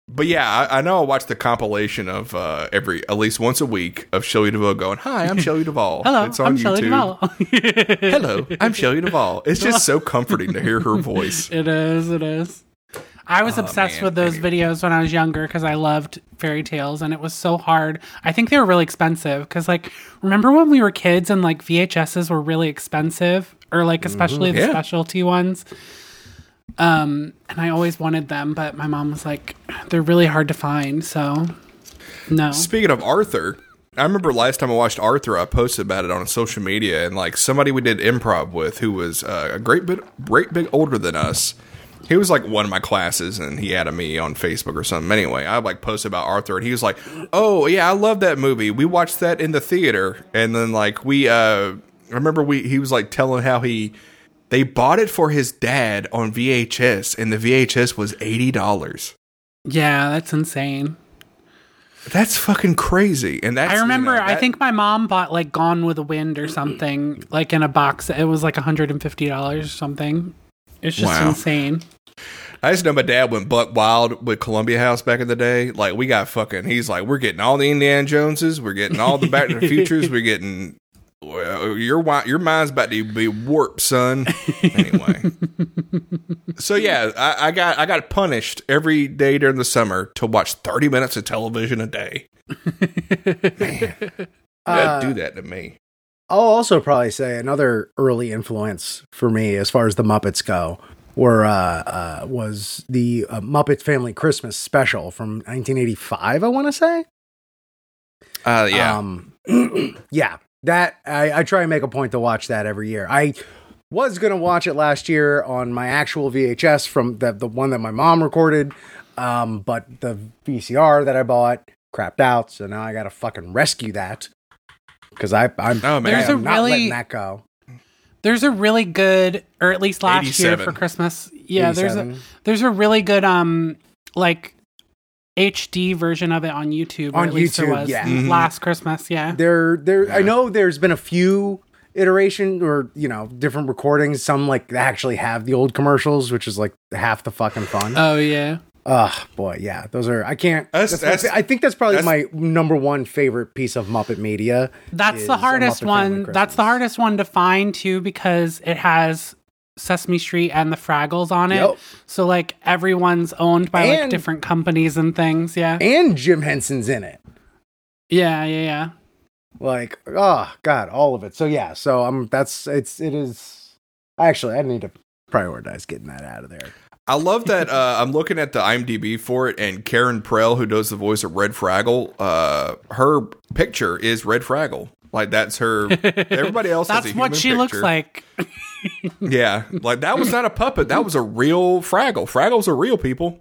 but yeah, I, I know I watched the compilation of uh, every at least once a week of Shelley Duvall going, "Hi, I'm Shelley Duvall." hello, it's on I'm. Shelley Duvall. Hello, I'm Shelley Duvall. It's just so comforting to hear her voice. it is. It is. I was Oh, obsessed man. with those videos when I was younger because I loved fairy tales, and it was so hard. I think they were really expensive because, like, remember when we were kids and like VHSs were really expensive, or like especially the Yeah. specialty ones. Um, and I always wanted them, but my mom was like, they're really hard to find. So, no. Speaking of Arthur, I remember last time I watched Arthur, I posted about it on social media, and like somebody we did improv with, who was uh, a great bit, great bit older than us. He was like one of my classes, and he added me on Facebook or something. Anyway, I like posted about Arthur, and he was like, "Oh yeah, I love that movie. We watched that in the theater, and then like we, uh, I remember we, he was like telling how he." They bought it for his dad on VHS, and the VHS was eighty dollars. Yeah, that's insane. That's fucking crazy. And that's I you remember, know, I think my mom bought like Gone with the Wind or something, like in a box. It was like $150 or something. It's just Wow. insane. I just know my dad went buck wild with Columbia House back in the day. Like we got fucking. He's like, we're getting all the Indiana Joneses, we're getting all the Back to the Futures, we're getting. Well, your your mind's about to be warped, son. Anyway, so yeah, I, I got I got punished every day during the summer to watch thirty minutes of television a day. Man, Uh, do that to me. I'll also probably say another early influence for me as far as the Muppets go were uh, uh, was the uh, Muppet Family Christmas special from 1985. I want to say. Uh, yeah, Um, yeah, that I, I try and make a point to watch that every year. I was gonna watch it last year on my actual VHS from the the one that my mom recorded, um, but the VCR that I bought crapped out, so now I gotta fucking rescue that because I I'm, Oh, man. I There's a not really- letting that go. There's a really good, or at least last year for Christmas. Yeah, there's a there's a really good um like HD version of it on YouTube. or On at least there YouTube, was yeah. Mhm. last Christmas. Yeah, there there I know there's been a few iteration or you know different recordings some like actually have the old commercials which is like half the fucking fun oh yeah. Oh boy, yeah, those are. I can't. That's- That's, that's- I think that's probably that's- my number one favorite piece of Muppet media. That's the hardest one. That's the hardest one to find too because it has Sesame Street and the Fraggles on it. Yep. So like everyone's owned by like different companies and things. Yeah. And Jim Henson's in it. Yeah, yeah, yeah. Like, oh god, all of it. So yeah, so um, that's it's it is. Actually, I need to prioritize getting that out of there. I love that. Uh, I'm looking at the IMDb for it, and Karen Prell, who does the voice of Red Fraggle, uh, her picture is Red Fraggle. Like that's her. Everybody else. That's what she looks like. Yeah, like that was not a puppet. That was a real Fraggle. Fraggles are real people.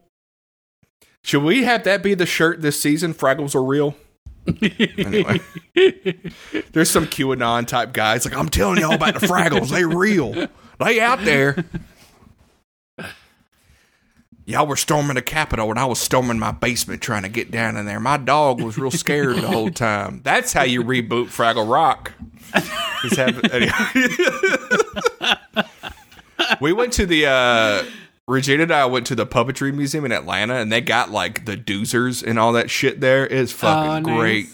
Should we have that be the shirt this season? Fraggles are real. anyway, there's some QAnon type guys like I'm telling y'all about the Fraggles. They real. They out there. Y'all were storming the Capitol, and I was storming my basement trying to get down in there. My dog was real scared the whole time. That's how you reboot Fraggle Rock. We went to the uh Regina and I went to the puppetry museum in Atlanta and they got like the doozers and all that shit there. It's fucking Oh, nice. great.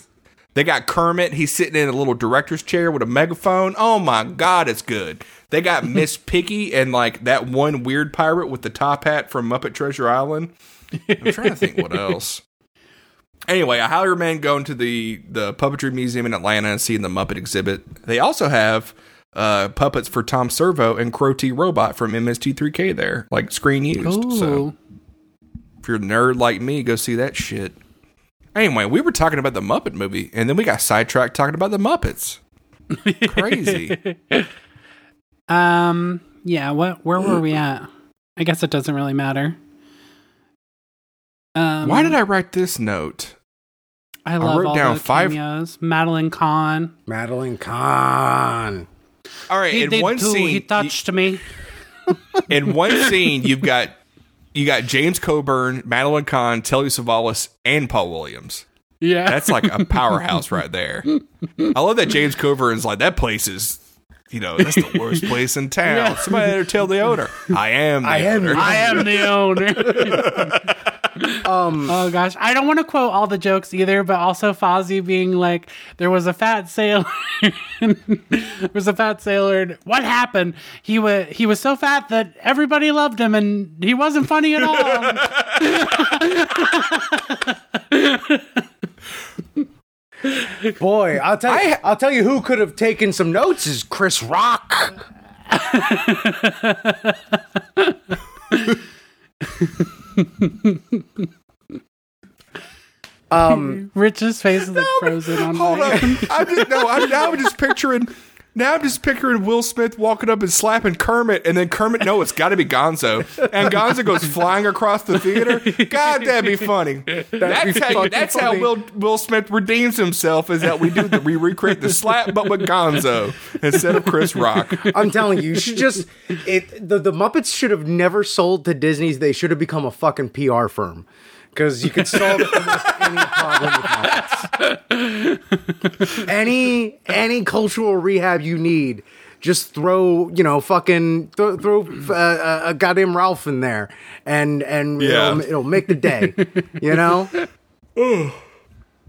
They got Kermit, he's sitting in a little director's chair with a megaphone. Oh my god, it's good. They got Miss Piggy and like that one weird pirate with the top hat from Muppet Treasure Island. I'm trying to think what else. Anyway, I highly recommend going to the the puppetry museum in Atlanta and seeing the Muppet exhibit. They also have uh, puppets for Tom Servo and Crow T Robot from MST3K there, like screen used. So if you're a nerd like me, go see that shit. Anyway, we were talking about the Muppet movie, and then we got sidetracked talking about the Muppets. Crazy. Um yeah, what where were we at? I guess it doesn't really matter. Um, Why did I write this note? I love wrote all down the five- cameos. Madeline Kahn. Madeline Kahn. All right, He in one too. scene, he touched me. in one scene, you've got you got James Coburn, Madeline Kahn, Telly Savalas, and Paul Williams. Yeah, That's like a powerhouse right there. I love that James Coburn's like that place is, you know, that's the worst place in town. Yeah. Somebody better tell the owner. I am. The I am owner. I am the owner. Um, oh gosh, I don't want to quote all the jokes either, but also Fozzie being like, "There was a fat sailor. there was a fat sailor. and What happened? He was he was so fat that everybody loved him, and he wasn't funny at all." boy, I'll tell you, I- I'll tell you who could have taken some notes is Chris Rock. Um, Rich's face is like frozen on Hold up. I'm just no. I'm now. I'm just picturing. Now I'm just picturing Will Smith walking up and slapping Kermit, and then Kermit, no, it's got to be Gonzo, and Gonzo goes flying across the theater. God, that'd be funny. That's how. You, fucking that's how. Will Will Smith redeems himself. Is that we do the, we recreate the slap, but with Gonzo instead of Chris Rock. I'm telling you, you should just it. The, the Muppets should have never sold to Disney's. They should have become a fucking PR firm because you can solve almost any problem with Muppets. any any cultural rehab you need, just throw you know fucking throw, throw uh, a goddamn Ralph in there, and and Yeah. it'll, it'll make the day. You know.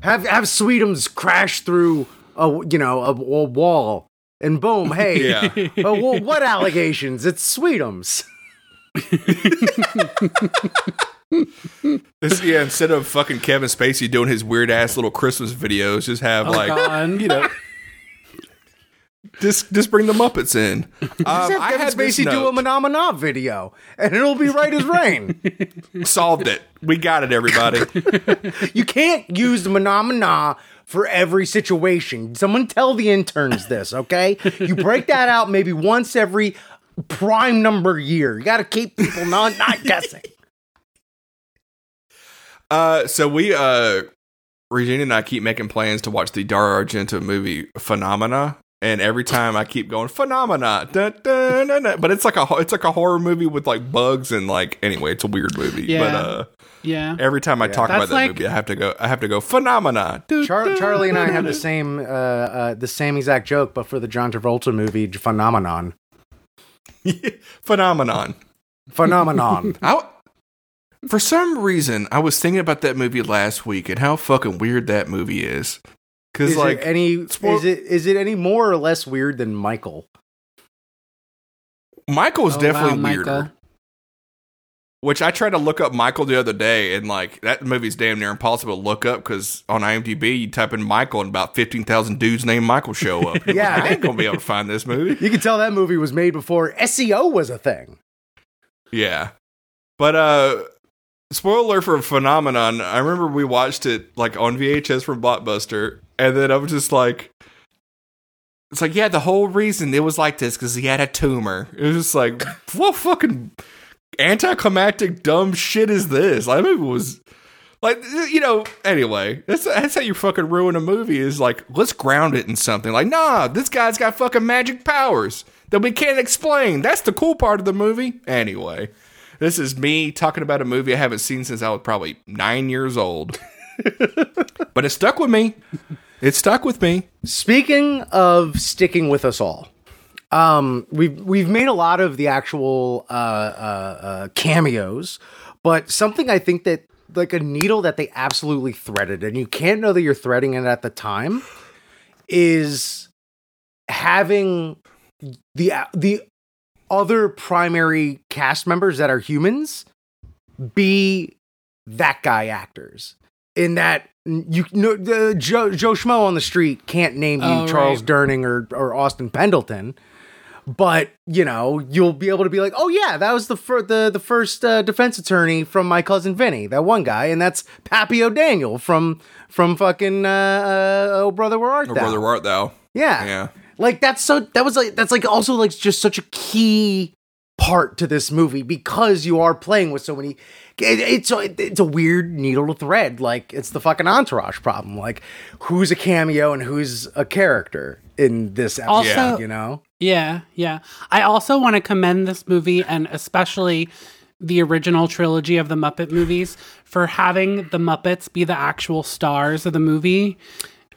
Have have Sweetums crash through a you know a, a wall and boom, hey, Yeah. oh, well, what allegations? It's Sweetums. This, yeah, instead of fucking Kevin Spacey doing his weird ass little Christmas videos, just have Oh, like God. you know. Just, just bring the Muppets in. Um, Just have I had this Spacey do a note. Mahna Mahna video, and it'll be right as rain. solved it. We got it, everybody. you can't use the Mahna Mahna for every situation. Someone tell the interns this, okay? You break that out maybe once every prime number year. You got to keep people not not guessing. Uh, so we, uh, Regina and I keep making plans to watch the Dario Argento movie Phenomena, and every time I keep going Phenomena, dun, dun, dun, dun. but it's like a it's like a horror movie with like bugs and like anyway, it's a weird movie. Yeah. But uh, yeah. every time I talk about that like- movie, I have to go. I have to go Phenomena. Char- Charlie and I have the same uh, uh, the same exact joke, but for the John Travolta movie Phenomenon. Phenomenon. Phenomenon. I, for some reason, I was thinking about that movie last week and how fucking weird that movie is. Because is like it any spoil- is it is it any more or less weird than Michael? Michael's Oh, definitely wow, weirder. Michael. Which I tried to look up Michael the other day, and like that movie's damn near impossible to look up because on IMDb you type in Michael and about fifteen thousand dudes named Michael show up. Yeah. like, I ain't gonna be able to find this movie. You can tell that movie was made before SEO was a thing. Yeah, but uh, spoiler for Phenomenon. I remember we watched it like on VHS from Blockbuster, and then I was just like, it's like yeah, the whole reason it was like this because he had a tumor. It was just like what fucking anticlimactic dumb shit is this? Like, movie was. Like you know, anyway, that's that's how you fucking ruin a movie. Is like let's ground it in something. Like, nah, this guy's got fucking magic powers that we can't explain. That's the cool part of the movie. Anyway, this is me talking about a movie I haven't seen since I was probably nine years old, but it stuck with me. It stuck with me. Speaking of sticking with us all, um, we've we've made a lot of the actual uh, uh, uh, cameos, but something I think that like a needle that they absolutely threaded, and you can't know that you're threading it at the time, is having the the other primary cast members that are humans be that guy actors in that you know the Joe Joe Schmo on the street can't name you Oh, Charles right. Durning or or Austin Pendleton, but you know you'll be able to be like, oh yeah, that was the fir- the the first uh, defense attorney from my cousin Vinny, that one guy, and that's Pappy O'Daniel from from fucking uh, uh, Oh Brother Where Art Or Thou? brother, Where art thou? yeah, Yeah. Like that's so that was like that's like also like just such a key part to this movie because you are playing with so many. it- It's a, it's a weird needle to thread. Like it's the fucking entourage problem. Like who's a cameo and who's a character in this episode? Also- you know. Yeah, yeah. I also want to commend this movie and especially the original trilogy of the Muppet movies for having the Muppets be the actual stars of the movie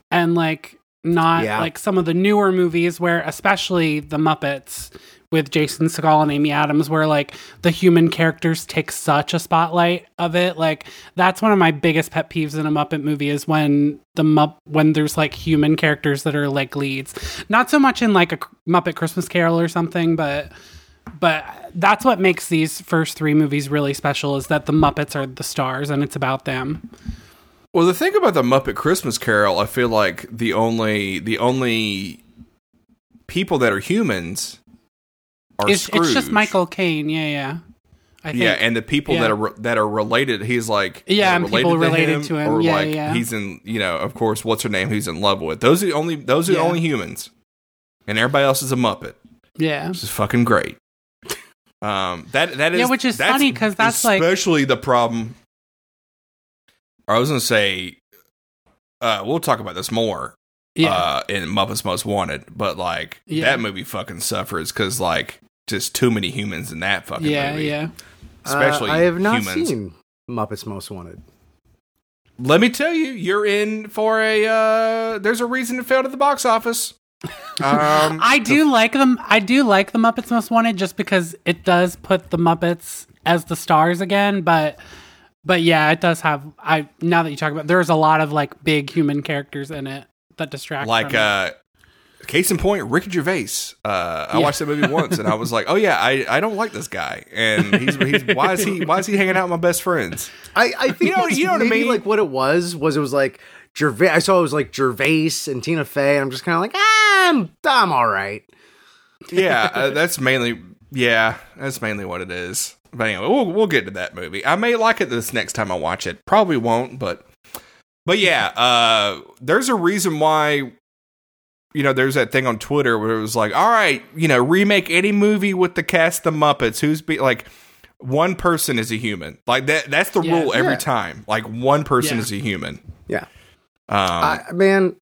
and like not Yeah. like some of the newer movies where especially the Muppets with Jason Segel and Amy Adams where like the human characters take such a spotlight of it. Like that's one of my biggest pet peeves in a Muppet movie is when the Mupp when there's like human characters that are like leads. Not so much in like a Muppet Christmas Carol or something but but that's what makes these first three movies really special is that the Muppets are the stars and it's about them Well, the thing about the Muppet Christmas Carol, I feel like the only the only people that are humans are it's, Scrooge. it's just Michael Caine yeah yeah I think. Yeah, and the people Yeah. that are re- that are related, he's like Yeah, and people related him, to him. or Yeah, like yeah. he's in, you know, of course, what's her name? Who's in love with? Those are the only those are the only humans, and everybody else is a Muppet. yeah Which is fucking great. Um, that that is Yeah, which is funny 'cause that's, like- especially the problem. I was gonna say, uh, we'll talk about this more yeah uh, in Muppets Most Wanted, but like Yeah. that movie fucking suffers because like just too many humans in that fucking yeah movie. yeah yeah. especially Uh, I have not humans. seen Muppets Most Wanted. Let me tell you, you're in for a. Uh, there's a reason it failed at the box office. Um, I do like them. I do like the Muppets Most Wanted just because it does put the Muppets as the stars again. But but yeah, it does have. I now that you talk about, there's a lot of like big human characters in it that distract. like from it. uh, case in point, Ricky Gervais. Uh, I Yeah. watched that movie once, and I was like, oh yeah, I, I don't like this guy, and he's, he's why is he why is he hanging out with my best friends? I, I think You know- you know what I mean? like what it was was it was like Gervais. I saw it was like Gervais and Tina Fey. And I'm just kind of like, ah, I'm I'm all right. Yeah, uh, that's mainly yeah, that's mainly what it is. But anyway, we'll we'll get to that movie. I may like it this next time I watch it. Probably won't, but but yeah, uh there's a reason why you know, there's that thing on Twitter where it was like, all right, you know, remake any movie with the cast of Muppets. Who's be like one person is a human. Like that that's the Yeah. rule every Yeah. time. Like one person Yeah. is a human. Yeah, Um I, man.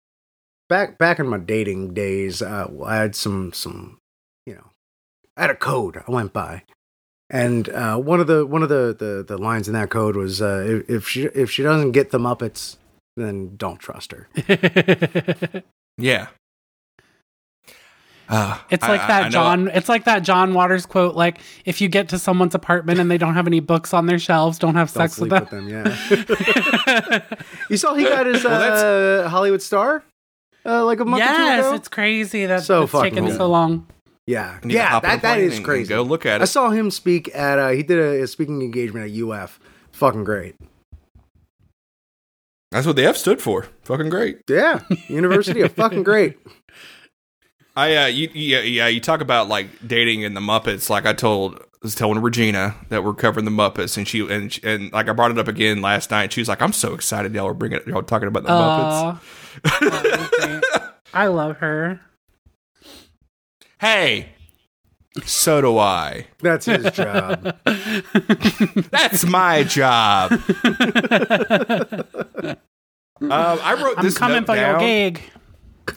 Back back in my dating days, uh, I had some some, you know, I had a code I went by, and uh, one of the one of the, the the lines in that code was uh, if, if she if she doesn't get the Muppets, then don't trust her. yeah. Uh, it's like I- that I know- John. It's like that John Waters quote. Like if you get to someone's apartment and they don't have any books on their shelves, don't have Don't sex sleep with with them. them. Yeah. you saw he got his Well, uh, Hollywood star, uh, like a month or two yes, ago. it's crazy that So it's taken good. so long. Yeah, You yeah, hop on a that that plane is and- and crazy. Go look at it. I saw him speak at uh he did a, a speaking engagement at UF. Fucking great. That's what the F stood for. Fucking great. Yeah, University of fucking great. I uh, you, yeah, yeah. You talk about like dating in the Muppets. Like I told, was telling Regina that we're covering the Muppets, and she and and like I brought it up again last night. She was like, "I'm so excited y'all were bringing y'all talking about the Muppets." Aw. That. I love her. Hey, so do I. That's his job. That's my job. um, I wrote I'm this coming note for down. your gig.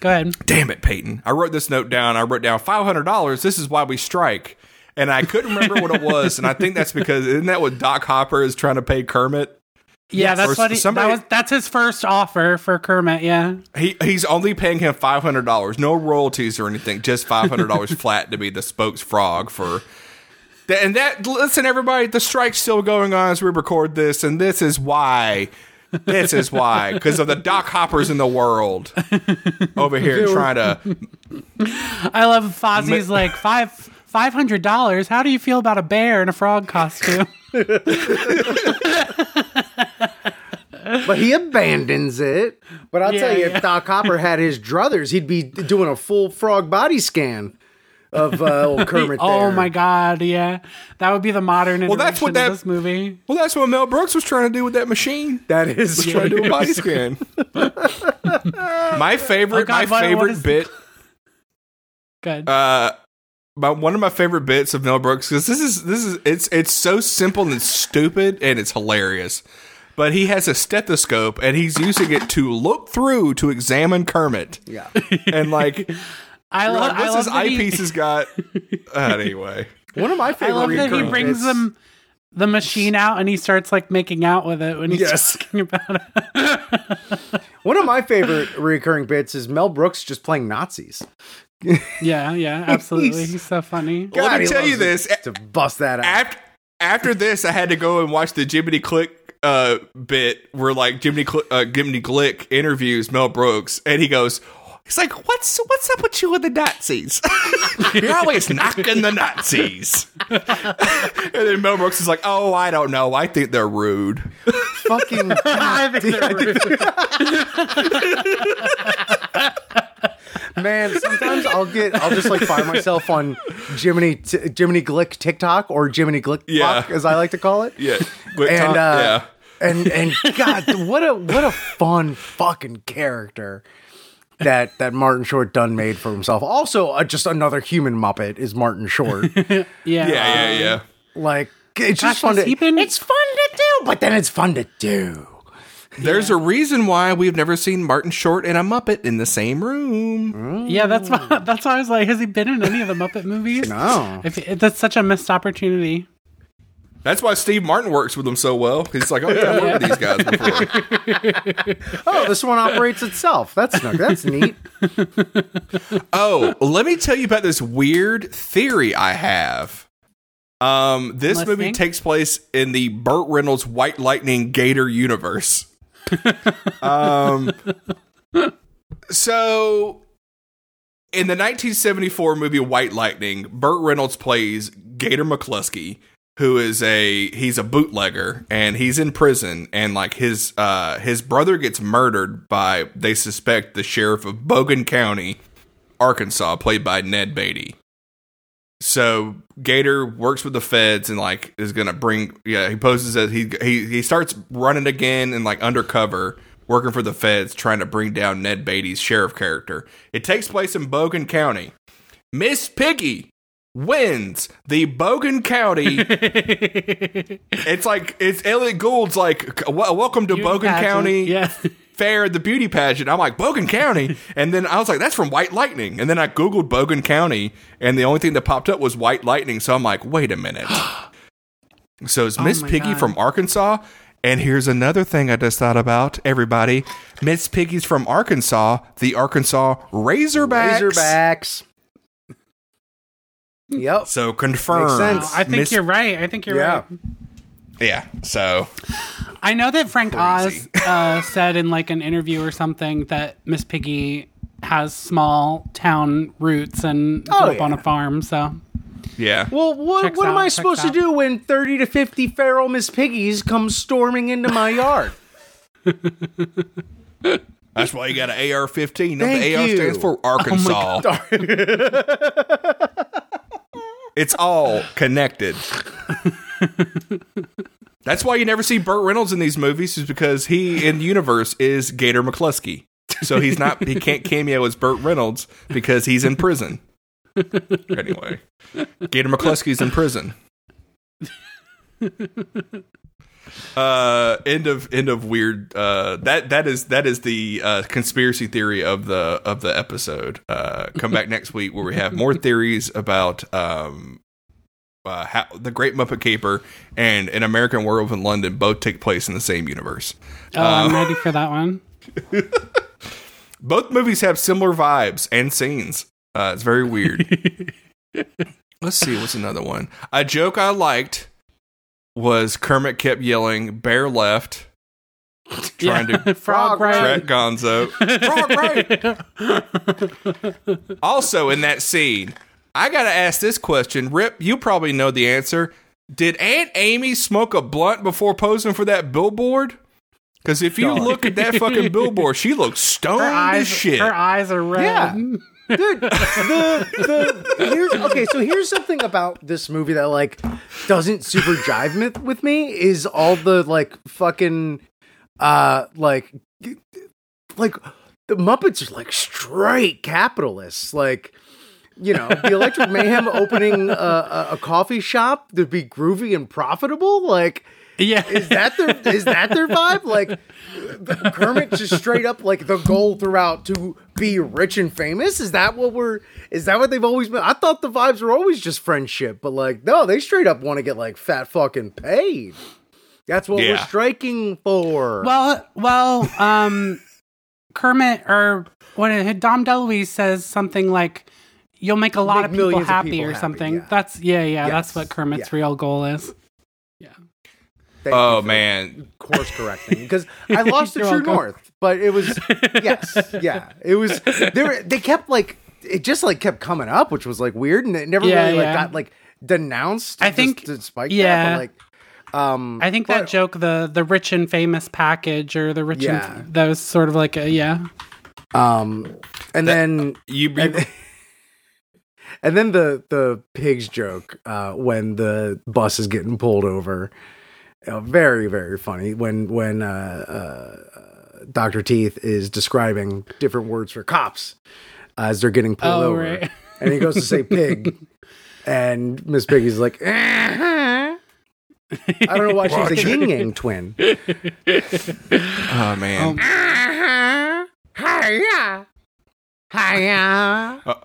Go ahead. Damn it, Peyton. I wrote this note down. I wrote down five hundred dollars. This is why we strike. And I couldn't remember what it was, and I think that's because isn't that what Doc Hopper is trying to pay Kermit? Yeah, that's what he, somebody- that was. That's his first offer for Kermit. Yeah, He he's only paying him five hundred dollars, no royalties or anything, just five hundred dollars flat to be the spokes frog for. And that listen, everybody, the strike's still going on as we record this, and this is why. This is why, because of the Doc Hoppers in the world over here trying to. I love Fozzie's like five five hundred dollars. How do you feel about a bear in a frog costume? but he abandons it. But I'll tell you, yeah. if Doc Hopper had his druthers, he'd be doing a full frog body scan of uh, old Kermit. oh there. my god, yeah, that would be the modern. Well, that's what that- of this movie. Well, that's what Mel Brooks was trying to do with that machine. That is Trying to do a body scan. my favorite, Oh, God, my what- what favorite bit Good. uh my one of my favorite bits of Mel Brooks because this is this is it's it's so simple and stupid and it's hilarious. But he has a stethoscope and he's using it to look through to examine Kermit. Yeah. And like, I love. like I what's love his that he- eyepiece has got? Uh, anyway, One of my I favorite love that he brings bits- them the machine out and he starts like making out with it when he's Yes. talking about it. One of my favorite recurring bits is Mel Brooks just playing Nazis. Yeah, yeah, absolutely. He's- He's so funny. Well, let me tell you this. to bust that out. after after this, I had to go and watch the Jiminy Glick uh, bit where like Jiminy Cl- uh, Jiminy Glick interviews Mel Brooks, and he goes. He's like, what's what's up with you and the Nazis? You're always knocking the Nazis. and then Mel Brooks is like, oh, I don't know. I think they're rude. Fucking I think they're rude. Man. Sometimes I'll get, I'll just like find myself on Jiminy t- Jiminy Glick TikTok or Jiminy Glick Yeah. As I like to call it. Yeah. But and Tom- uh, yeah. and and God, what a what a fun fucking character that that Martin Short done made for himself. Also, uh, just another human Muppet is Martin Short. Yeah, Yeah, yeah, yeah. like it's just Gosh, fun to he been- it's fun to do, but then it's fun to do. There's a reason why we've never seen Martin Short and a Muppet in the same room. Yeah, that's why. That's why I was like, has he been in any of the Muppet movies? No. If, if that's such a missed opportunity. That's why Steve Martin works with them so well. He's like, oh yeah, I've worked with these guys before. Oh, this one operates itself. That's no, that's neat. Oh, let me tell you about this weird theory I have. Um, this movie takes place in the Burt Reynolds White Lightning Gator universe. um, so in the 1974 movie White Lightning, Burt Reynolds plays Gator McCluskey, who is a he's a bootlegger and he's in prison and like his uh his brother gets murdered by they suspect the sheriff of Bogan County, Arkansas, played by Ned Beatty. So Gator works with the feds and like is gonna bring yeah he poses as he he he starts running again and like undercover working for the feds trying to bring down Ned Beatty's sheriff character. It takes place in Bogan County. Miss Piggy wins the Bogan County. it's like it's Elliott Gould's like welcome to Beauty Bogan. County Yeah. fair, the beauty pageant. I'm like, Bogan County. And then I was like, that's from White Lightning. And then I Googled Bogan County, and the only thing that popped up was White Lightning. So I'm like, wait a minute. so it's oh Miss my Piggy God. from Arkansas. And here's another thing I just thought about, everybody. Miss Piggy's from Arkansas, the Arkansas Razorbacks. Razorbacks. Yep. So confirmed. Makes sense. I think Miss- you're right. I think you're Yeah. right. Yeah. So I know that Frank Crazy. Oz uh, said in like an interview or something that Miss Piggy has small town roots and grew Oh, up on a farm. So yeah. Well, what, Checks what am I checks supposed to do when 30 to 50 feral Miss Piggies come storming into my yard? That's why you got an AR-15. No, Thank the AR you. stands for Arkansas. it's all connected. That's why you never see Burt Reynolds in these movies, is because he in the universe is Gator McCluskey. So he's not he can't cameo as Burt Reynolds because he's in prison. Anyway, Gator McCluskey's in prison. Uh, end of end of weird. Uh, that that is that is the uh, conspiracy theory of the of the episode. Uh, come back next week where we have more theories about um, uh, how the Great Muppet Caper and An American Werewolf in London both take place in the same universe. oh, I'm ready for that one. Both movies have similar vibes and scenes. Uh, it's very weird. Let's see, what's another one? A joke I liked was Kermit kept yelling "Bear left," trying to frog Frog right. Track Gonzo. Frog right. also, in that scene, I got to ask this question. Rip, you probably know the answer. Did Aunt Amy smoke a blunt before posing for that billboard? Because if you Dog. look at that fucking billboard, she looks stoned Her as eyes, shit. her eyes are red. Yeah. Dude, the, the here's okay. So here's something about this movie that like doesn't super jive with, with me is all the like fucking uh like like the Muppets are like straight capitalists. Like you know, the Electric Mayhem opening a, a, a coffee shop to be groovy and profitable. Like, Yeah. is that their is that their vibe? Like Kermit just straight up like the goal throughout to be rich and famous? Is that what we're is that what they've always been? I thought the vibes were always just friendship, but like no, they straight up want to get like fat fucking paid. That's what we're striking for. Well, well, um, Kermit or what? it- Dom DeLuise says something like, "You'll make a lot Make of people millions of happy" people or happy, something. yeah. That's yeah, yeah. That's what Kermit's yeah. real goal is. Thank Oh man, course correcting because I lost the true welcome. north, but it was yes, yeah, it was. They were, they kept like it just like kept coming up, which was like weird, and it never Yeah, really like yeah. got like denounced. I just think- despite yeah. that, but, like um, I think that but- joke, the the rich and famous package, or the rich Yeah. and that was sort of like a yeah. um, and then you, you and, and then the the pigs joke uh, when the bus is getting pulled over. Uh, very very funny when when uh, uh, Doctor Teeth is describing different words for cops as they're getting pulled Oh, over, right. and he goes to say pig, and Miss Piggy's like. "Uh-huh." I don't know why she's a yin yang twin. oh man, Uh-huh. Hiya. Hiya.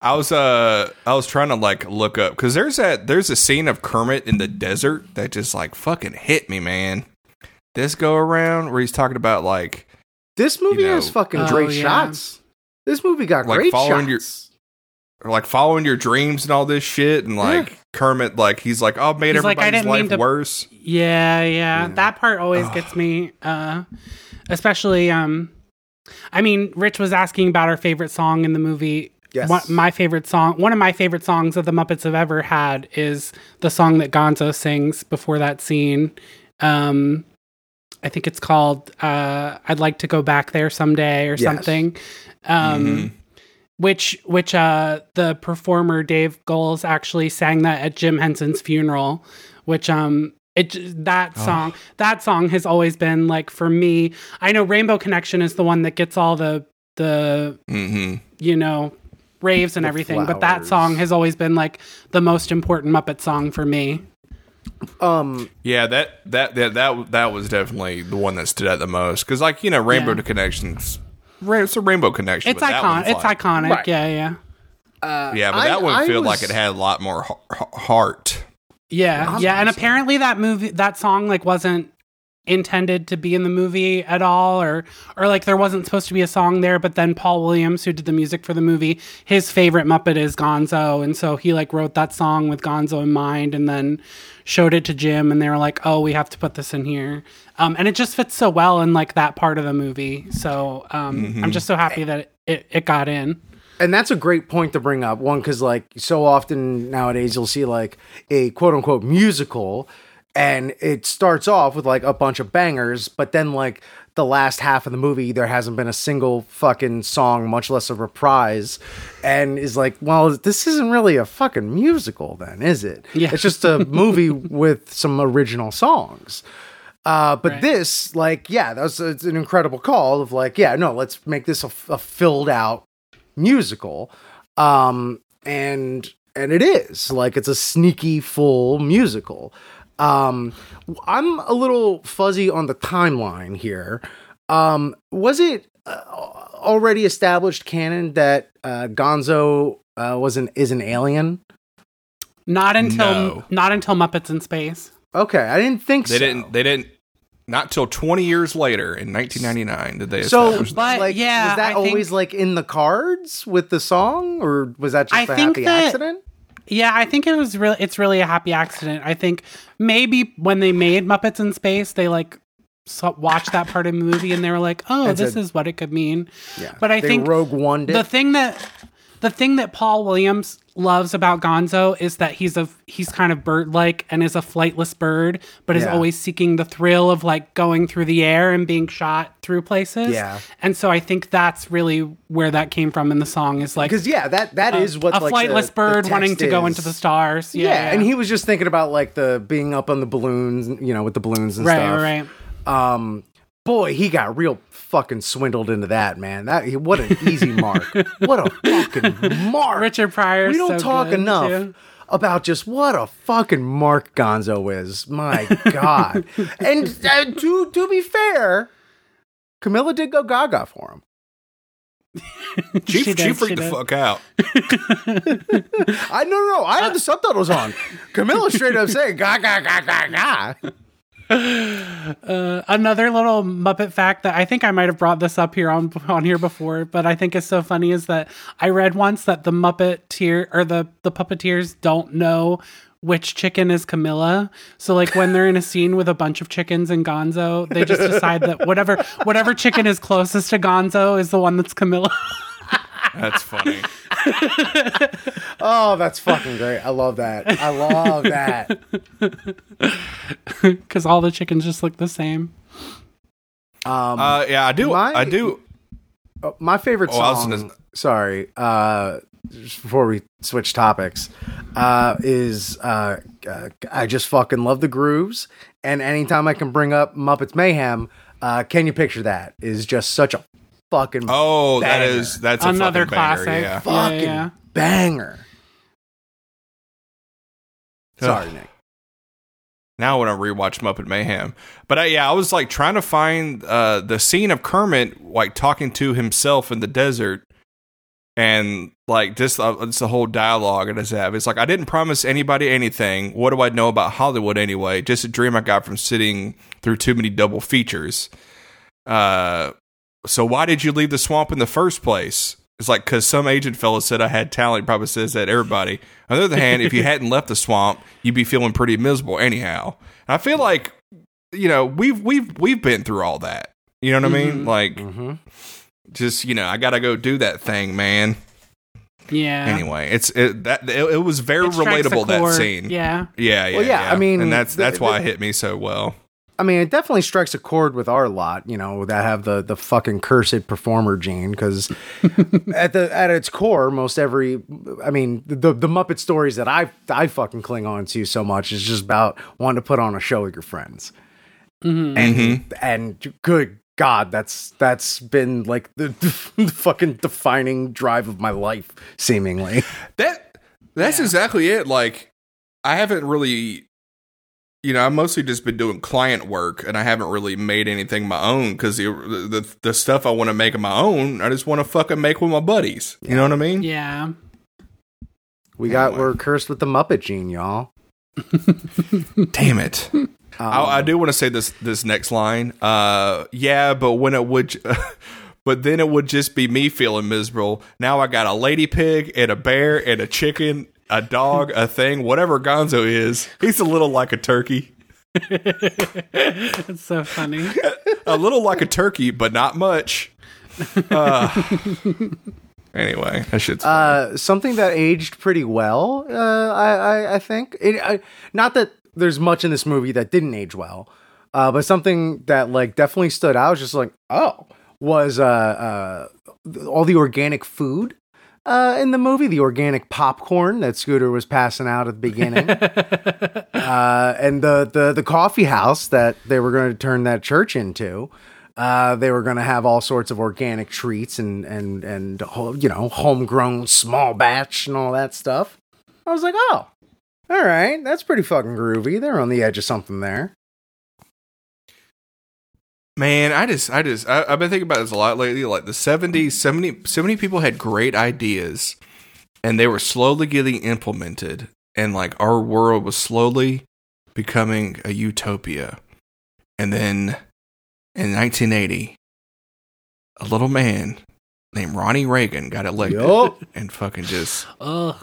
I was uh I was trying to like look up because there's that there's a scene of Kermit in the desert that just like fucking hit me, man. This go around where he's talking about like This movie You know- has fucking Oh, great yeah. shots. This movie got Like great following your- shots. like following your dreams and all this shit and like Kermit like he's like oh made He's like, I everybody's didn't life to- worse. Yeah, yeah. Yeah. That part always gets me. Uh especially um I mean, Rich was asking about our favorite song in the movie. Yes. What, my favorite song, one of my favorite songs that the Muppets have ever had is the song that Gonzo sings before that scene. Um I think it's called uh I'd like to go back there someday or Yes. something. Um Mhm. which which uh the performer Dave Goelz actually sang that at Jim Henson's funeral, which um it that song that song has always been like for me. I know Rainbow Connection is the one that gets all the the Mhm. you know raves and The everything, but that song has always been like the most important Muppet song for me. Um, Yeah, that that that that that was definitely the one that stood out the most because like you know Rainbow Yeah. Connections, it's a Rainbow Connection. It's iconic. It's like- iconic. Right. Yeah, yeah. uh, Yeah, but I- that one I felt was- like it had a lot more heart. Yeah, yeah, and apparently that movie, that song, like wasn't intended to be in the movie at all, or or like there wasn't supposed to be a song there. But then Paul Williams, who did the music for the movie, his favorite Muppet is Gonzo, and so he like wrote that song with Gonzo in mind, and then showed it to Jim, and they were like, "Oh, we have to put this in here," um, and it just fits so well in like that part of the movie. So um, I'm just so happy that it, it got in. and that's a great point to bring up. One, because like so often nowadays you'll see like a quote unquote musical, and it starts off with like a bunch of bangers, but then like the last half of the movie there hasn't been a single fucking song, much less a reprise, and is like, well, this isn't really a fucking musical, then, is it? Yeah. It's just a movie with some original songs. Uh, but Right. this, like, yeah, that was it's an incredible call of like, yeah, no, let's make this a, a filled out musical, um, and and it is like it's a sneaky full musical. Um, I'm a little fuzzy on the timeline here. Um, was it uh, already established canon that uh, Gonzo uh, was an is an alien? Not until No. not until Muppets in Space. Okay, I didn't think They so. didn't. They didn't. Not till 20 years later, in 1999, did they So. But, like, yeah, was that I think- always like in the cards with the song, or was that just I a think happy that- accident? Yeah, I think it was really it's really a happy accident. I think maybe when they made Muppets in Space, they like saw, watched that part of the movie and they were like, "Oh, this said- is what it could mean." Yeah, But I think Rogue One did. The thing that the thing that Paul Williams loves about Gonzo is that he's a he's kind of bird-like and is a flightless bird, but is Yeah. always seeking the thrill of like going through the air and being shot through places. Yeah. And so I think that's really where that came from in the song is like because yeah, that that is what a like, flightless the- bird the wanting to go into the stars. Yeah, Yeah, and he was just thinking about like the being up on the balloons, you know, with the balloons and right, stuff. right, right. Um, boy, he got real fucking swindled into that, man. That what an easy mark. What a fucking mark. Richard Pryor. we don't so talk good, enough too. about just what a fucking mark Gonzo is. My God. and uh, to to be fair, Camilla did go gaga for him. She, She she, freaked she the fuck out. I no no no. I had the subtitles on. Camilla straight up saying gaga gaga gaga. Another little Muppet fact that I think I might have brought this up here on on here before, but I think is so funny is that I read once that the Muppeteer or the the puppeteers don't know which chicken is Camilla. So like when they're in a scene with a bunch of chickens and Gonzo, they just decide that whatever whatever chicken is closest to Gonzo is the one that's Camilla. That's funny. Oh, that's fucking great. I love that. I love that. Because all the chickens just look the same. Um, Uh, yeah, I do. My- I do. Uh, my favorite Oh, song. gonna- sorry, uh, just before we switch topics, uh, is uh, uh, I just fucking love the grooves, and anytime I can bring up Muppets Mayhem, uh, can you picture that? Is just such a fucking Oh, that banger. is that's a Another fucking banger, classic. Yeah. fucking yeah. banger. Sorry, Nick. Now when I want to rewatch Muppet Mayhem. But I, yeah, I was like trying to find uh, the scene of Kermit like talking to himself in the desert, and like this, uh, it's the whole dialogue it has have. It's like I didn't promise anybody anything. What do I know about Hollywood anyway? Just a dream I got from sitting through too many double features. Uh, so why did you leave the swamp in the first place? It's like because some agent fellow said I had talent. He probably says that everybody. On the other hand, if you hadn't left the swamp, you'd be feeling pretty miserable anyhow. And I feel like you know we've we've we've been through all that. You know what I mean? Mhm. Like Mm-hmm. just you know I got to go do that thing, man. Yeah. Anyway, it's it, that it, it was very It relatable that scene. Yeah. yeah, yeah. Well, yeah, I mean, and that's the- that's why the- it hit me so well. I mean, it definitely strikes a chord with our lot, you know, that have the the fucking cursed performer gene. Because at the at its core, most every, I mean, the the Muppet stories that I I fucking cling on to so much is just about wanting to put on a show with your friends, Mhm. and and good God, that's that's been like the, the fucking defining drive of my life, seemingly. That that's exactly it. Like I haven't really you know, I've mostly just been doing client work and I haven't really made anything my own because the, the the stuff I want to make of my own, I just want to fucking make with my buddies. You know what I mean? Yeah. We got Anyway. we're cursed with the Muppet gene, y'all. Damn it. Um, I, I do want to say this this next line. Uh, yeah, but when it would, but then it would just be me feeling miserable. Now I got a lady pig and a bear and a chicken, a dog, a thing, whatever Gonzo is. He's a little like a turkey, It's so funny. a little like a turkey, but not much. Uh, anyway, that shit's Uh, something that aged pretty well. Uh, I, I I think it. I, not that there's much in this movie that didn't age well, uh, but something that like definitely stood out. Was just like oh, was uh, uh all the organic food. Uh, in the movie, the organic popcorn that Scooter was passing out at the beginning, uh, and the, the the coffee house that they were going to turn that church into. Uh, they were going to have all sorts of organic treats and and and you know homegrown small batch and all that stuff. I was like, oh, all right, that's pretty fucking groovy. They're on the edge of something there. Man, I just, I just, I, I've been thinking about this a lot lately. Like the 70s, 70, so many people had great ideas and they were slowly getting implemented. And like our world was slowly becoming a utopia. And then in 1980, a little man named Ronnie Reagan got elected Yup. and fucking just, Ugh.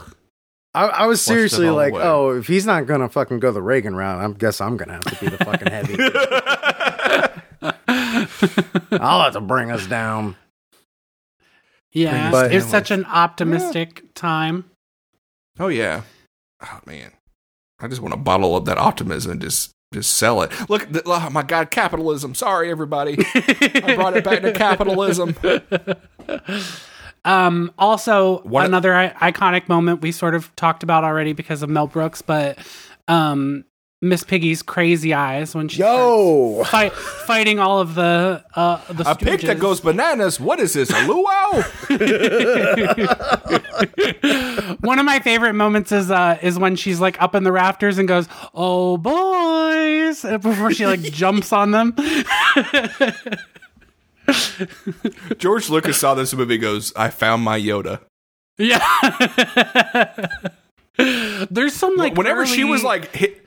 I, I was seriously like, away. oh, if he's not gonna fucking go the Reagan route, I guess I'm gonna have to be the fucking heavy. I'll have to bring us down. Yeah. But- it's such an optimistic time. oh yeah. Oh man. I just want to bottle up that optimism and just, just sell it. Look, th- oh my God, capitalism. Sorry, everybody. I brought it back to capitalism. Um, also, One- another I- iconic moment we sort of talked about already because of Mel Brooks, but um, Miss Piggy's crazy eyes when she Yo! fight, fighting all of the uh, the A pig that goes bananas. What is this? A luau? One of my favorite moments is uh is when she's like up in the rafters and goes, "Oh boys!" before she like jumps on them. George Lucas saw this movie. Goes, I found my Yoda. Yeah. There's some like Whenever she was like hit.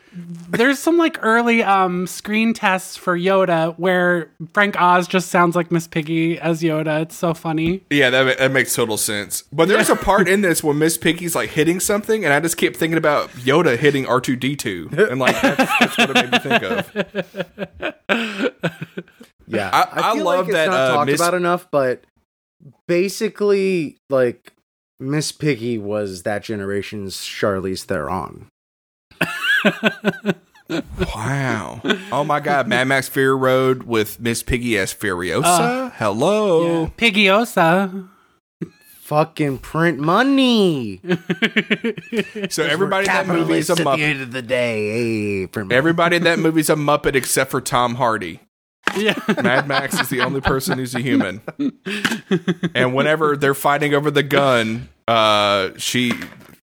There's some like early um screen tests for Yoda where Frank Oz just sounds like Miss Piggy as Yoda. It's so funny. Yeah, that, that makes total sense. But there's a part in this where Miss Piggy's like hitting something, and I just kept thinking about Yoda hitting R two D two, and like that's, that's what it made me think of. Yeah, I- I feel love like it's that, Not uh, talked Miss- about enough, but basically, like Miss Piggy was that generation's Charlize Theron. Wow! Oh my God, Mad Max Fury Road with Miss Piggy as Furiosa. Hello. Piggyosa. Fucking print money. So everybody in that movie is a Capitalists at the Muppet. end of the day. Hey, print money. Everybody in that movie's a Muppet except for Tom Hardy. Yeah. Mad Max is the only person who's a human. And whenever they're fighting over the gun, uh, she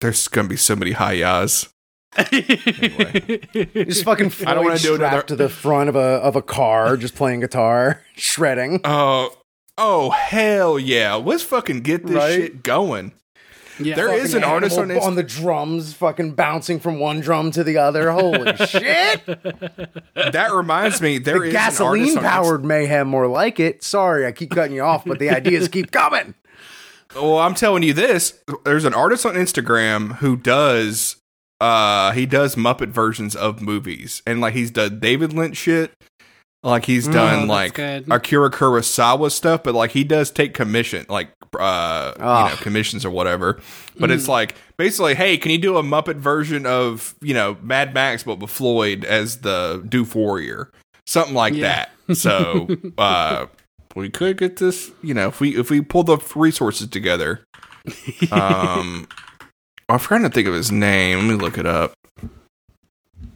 there's gonna be so many high yas. Just fucking Floyd I don't wanna do strapped another- to the front of a of a car, just playing guitar, shredding. Oh, oh hell yeah! Let's fucking get this Right? shit going. Yeah. There is an artist on animal on the drums, fucking bouncing from one drum to the other. Holy shit! That reminds me, there is an artist Gasoline on Inst- powered mayhem, more like it. Sorry, I keep cutting you off, but the ideas keep coming. Well, I'm telling you this. There's an artist on Instagram who does uh he does Muppet versions of movies. And like he's done David Lynch shit. Like he's done Oh, like good. Akira Kurosawa stuff, but like he does take commission, like uh you know, commissions or whatever. But Mm. it's like basically, hey, can you do a Muppet version of, you know, Mad Max but with Floyd as the Doof Warrior? Something like Yeah. that. So uh we could get this, you know, if we if we pull the resources together. Um I'm trying to think of his name. Let me look it up.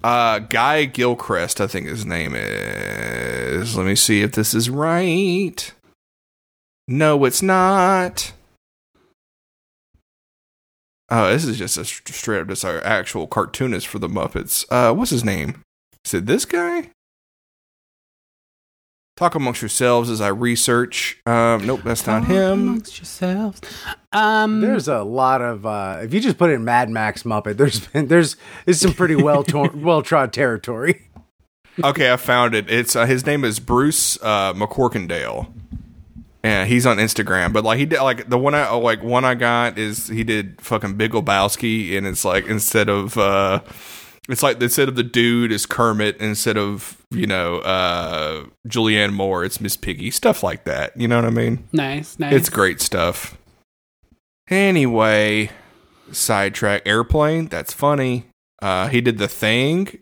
Uh Guy Gilchrist, I think his name is. Let me see if this is right. No, it's not. Oh, this is just a st- straight up just our actual cartoonist for the Muppets. Uh, what's his name? Is it this guy? Talk amongst yourselves as I research. Um, nope, that's not him. Amongst yourselves. Um, There's a lot of uh, if you just put in Mad Max Muppet, there's been there's is some pretty well torn, well trod territory. Okay, I found it. It's uh, his name is Bruce uh, McCorkindale, and he's on Instagram. But like he did, like the one I like one I got is he did fucking Big Lebowski, and it's like instead of uh, it's like instead of the dude is Kermit, instead of you know uh, Julianne Moore, it's Miss Piggy, stuff like that. You know what I mean? nice, nice. It's great stuff. Anyway, sidetrack airplane. That's funny. Uh, he did the thing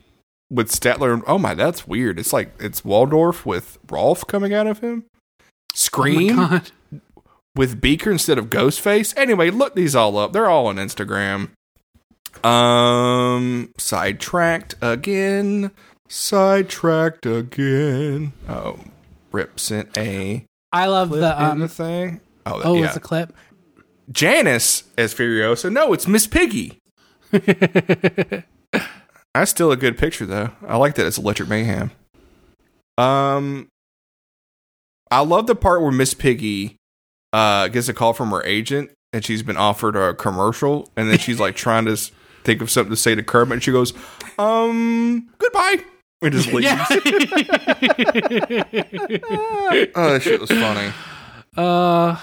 with Statler. Oh my, that's weird. It's like it's Waldorf with Rolf coming out of him. Oh Scream God. with Beaker instead of Ghostface. Anyway, look these all up. They're all on Instagram. Um, sidetracked again. Sidetracked again. Oh, Rip sent a I love the um. the thing. Oh, Oh, yeah. it's a clip. Janice as Furiosa. No, it's Miss Piggy. That's still a good picture though. I like that it's Electric Mayhem. Um I love the part where Miss Piggy uh gets a call from her agent and she's been offered a commercial and then she's like trying to think of something to say to Kermit and she goes, "Um, goodbye." And just leaves. oh, that shit was funny. Uh,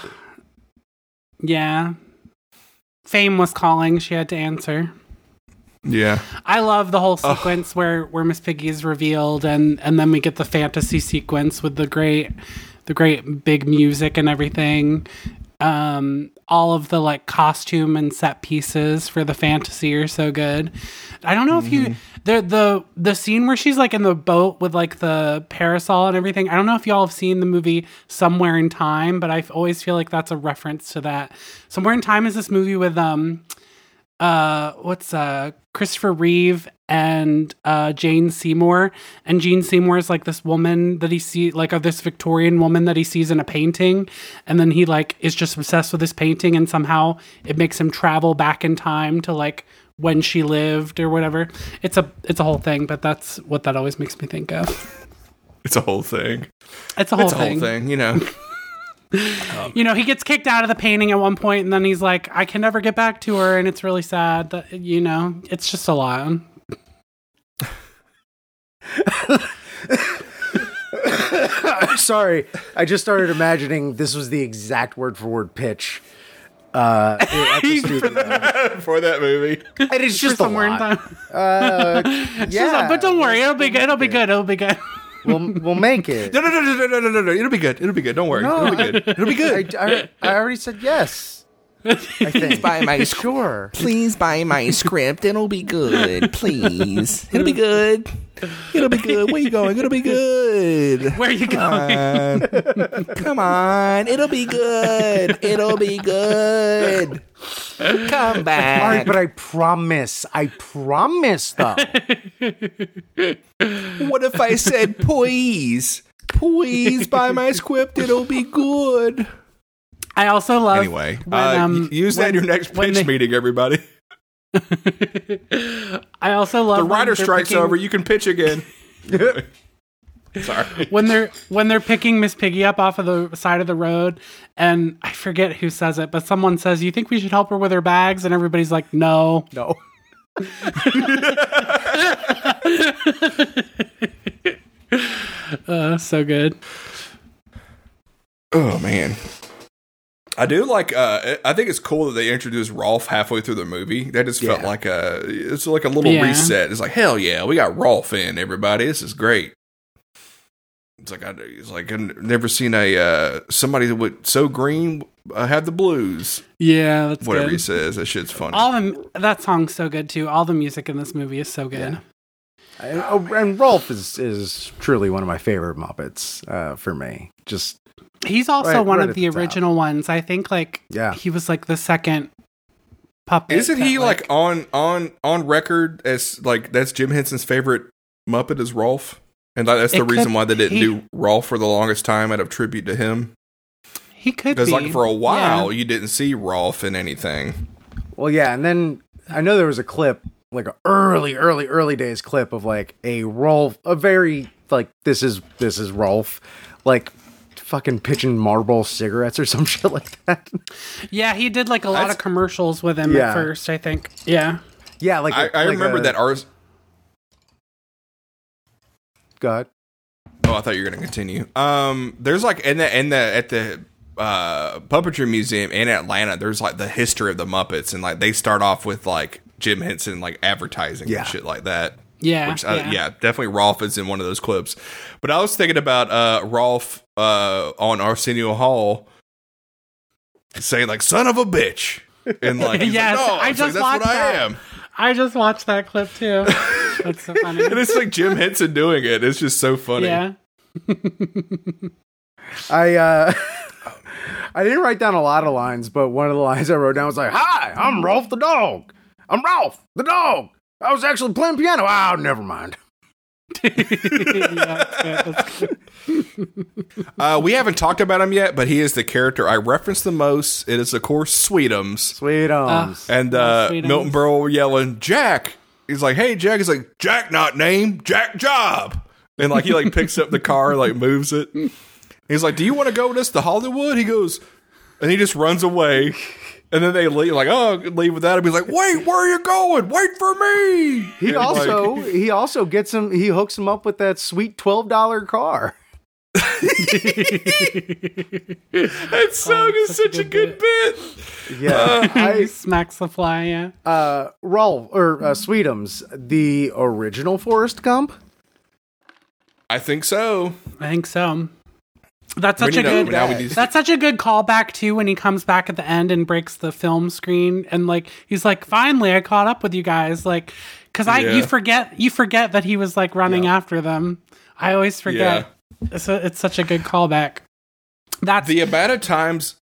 yeah. Fame was calling. She had to answer. Yeah. I love the whole sequence where where Miss Piggy is revealed, and and then we get the fantasy sequence with the great, the great big music and everything. Um, all of the like costume and set pieces for the fantasy are so good. I don't know if you the the the scene where she's like in the boat with like the parasol and everything. I don't know if y'all have seen the movie Somewhere in Time, but I always feel like that's a reference to that. Somewhere in Time is this movie with um uh what's uh Christopher Reeve and uh Jane Seymour and Jane Seymour is like this woman that he see like uh, this Victorian woman that he sees in a painting and then he like is just obsessed with this painting and somehow it makes him travel back in time to like when she lived or whatever. It's a it's a whole thing, but that's what that always makes me think of. It's a whole thing. It's a whole It's a thing. whole thing, you know. You know, he gets kicked out of the painting at one point and then he's like, I can never get back to her and it's really sad that you know, it's just a lot. Sorry, I just started imagining this was the exact word for word pitch. Uh, at the studio. For that movie. and it's just a somewhere in lot. time. Uh, yeah, like, but don't worry, it'll be good. It'll be good. It'll be good. We'll we'll make it. No, no, no, no, no, no, no, no. It'll be good. It'll be good. Don't worry. No. It'll be good. It'll be good. I, I, I already said yes. I think. buy my sc- sure. Please buy my script. It'll be good. Please. It'll be good. It'll be good. Where you going? It'll be good. Where are you going? Come on. Come on. It'll be good. It'll be good. Come back. All right, but I promise. I promise, though. what if I said, please? Please buy my script. It'll be good. I also love Anyway, when, uh, um, use that in your next when pitch they- meeting, everybody. I also love The when writer strike's picking- over. You can pitch again. Sorry. when they're when they're picking Miss Piggy up off of the side of the road, and I forget who says it, but someone says, "You think we should help her with her bags?" And everybody's like, "No." No. Uh, so good. Oh man. I do like. Uh, I think it's cool that they introduced Rolf halfway through the movie. That just felt Yeah. like a. It's like a little Yeah. reset. It's like hell yeah, we got Rolf in. Everybody, this is great. It's like I. It's like I've never seen a uh, somebody that would so green uh, have the blues. Yeah, that's Whatever good. he says, that shit's funny. All the that song's so good too. All the music in this movie is so good. And, oh, and Rolf is is truly one of my favorite Muppets uh, for me. Just He's also Right- one right of the the original ones. I think like Yeah. he was like the second puppet. Isn't he that, like, on on on record as like that's Jim Henson's favorite Muppet is Rolf, and like, that's the could- reason why they didn't he- do Rolf for the longest time out of tribute to him. he could Because be like for a while Yeah. you didn't see Rolf in anything. well, yeah. And then I know there was a clip, like an early, early, early days clip of like a Rolf, a very like this is this is Rolf, like fucking pitching marble cigarettes or some shit like that. Yeah, he did like a lot That's- of commercials with him Yeah. at first. I think. Yeah. yeah, like I, I like remember a- that ours. Go ahead. Oh, I thought you were going to continue. Um, there's like in the in the at the uh puppetry museum in Atlanta. There's like the history of the Muppets, and like they start off with like Jim Henson like advertising Yeah. and shit like that. Yeah. Which, uh, yeah. yeah. definitely Rolf is in one of those clips. But I was thinking about uh, Rolf uh, on Arsenio Hall saying like "son of a bitch," and like, he's Yes, like, no, I It's like, just that's what watched I am. I just watched that clip too. That's so funny. And it's like Jim Henson doing it. It's just so funny. Yeah. I uh I didn't write down a lot of lines, but one of the lines I wrote down was like, "Hi, I'm Rolf the dog. I'm Rolf the dog. I was actually playing piano. Oh, never mind." Yeah that's good. That's good. Uh, we haven't talked about him yet, but he is the character I reference the most. It is, of course, Sweetums. Sweet ums. And uh, Sweetums. Milton Berle yelling, Jack. He's like, hey, Jack. He's like, Jack, not name, Jack Job. And like, he like picks up the car, like moves it. He's like, do you want to go with us to Hollywood? He goes, and he just runs away. And then they leave, like, oh, leave without him. He's like, wait, where are you going? Wait for me. he And, like, also he also gets him. He hooks him up with that sweet twelve dollar car. that song Oh, is such a such a good good bit. Yeah, he I smacks the fly. Yeah. uh Rolf or uh, Sweetums, the original Forrest Gump. I think so. I think so. That's such a good. to- That's such a good callback too when he comes back at the end and breaks the film screen and like he's like, "Finally, I caught up with you guys." Like, because I Yeah. you forget you forget that he was like running after them. I always forget. It's a, it's such a good callback. That's the amount of times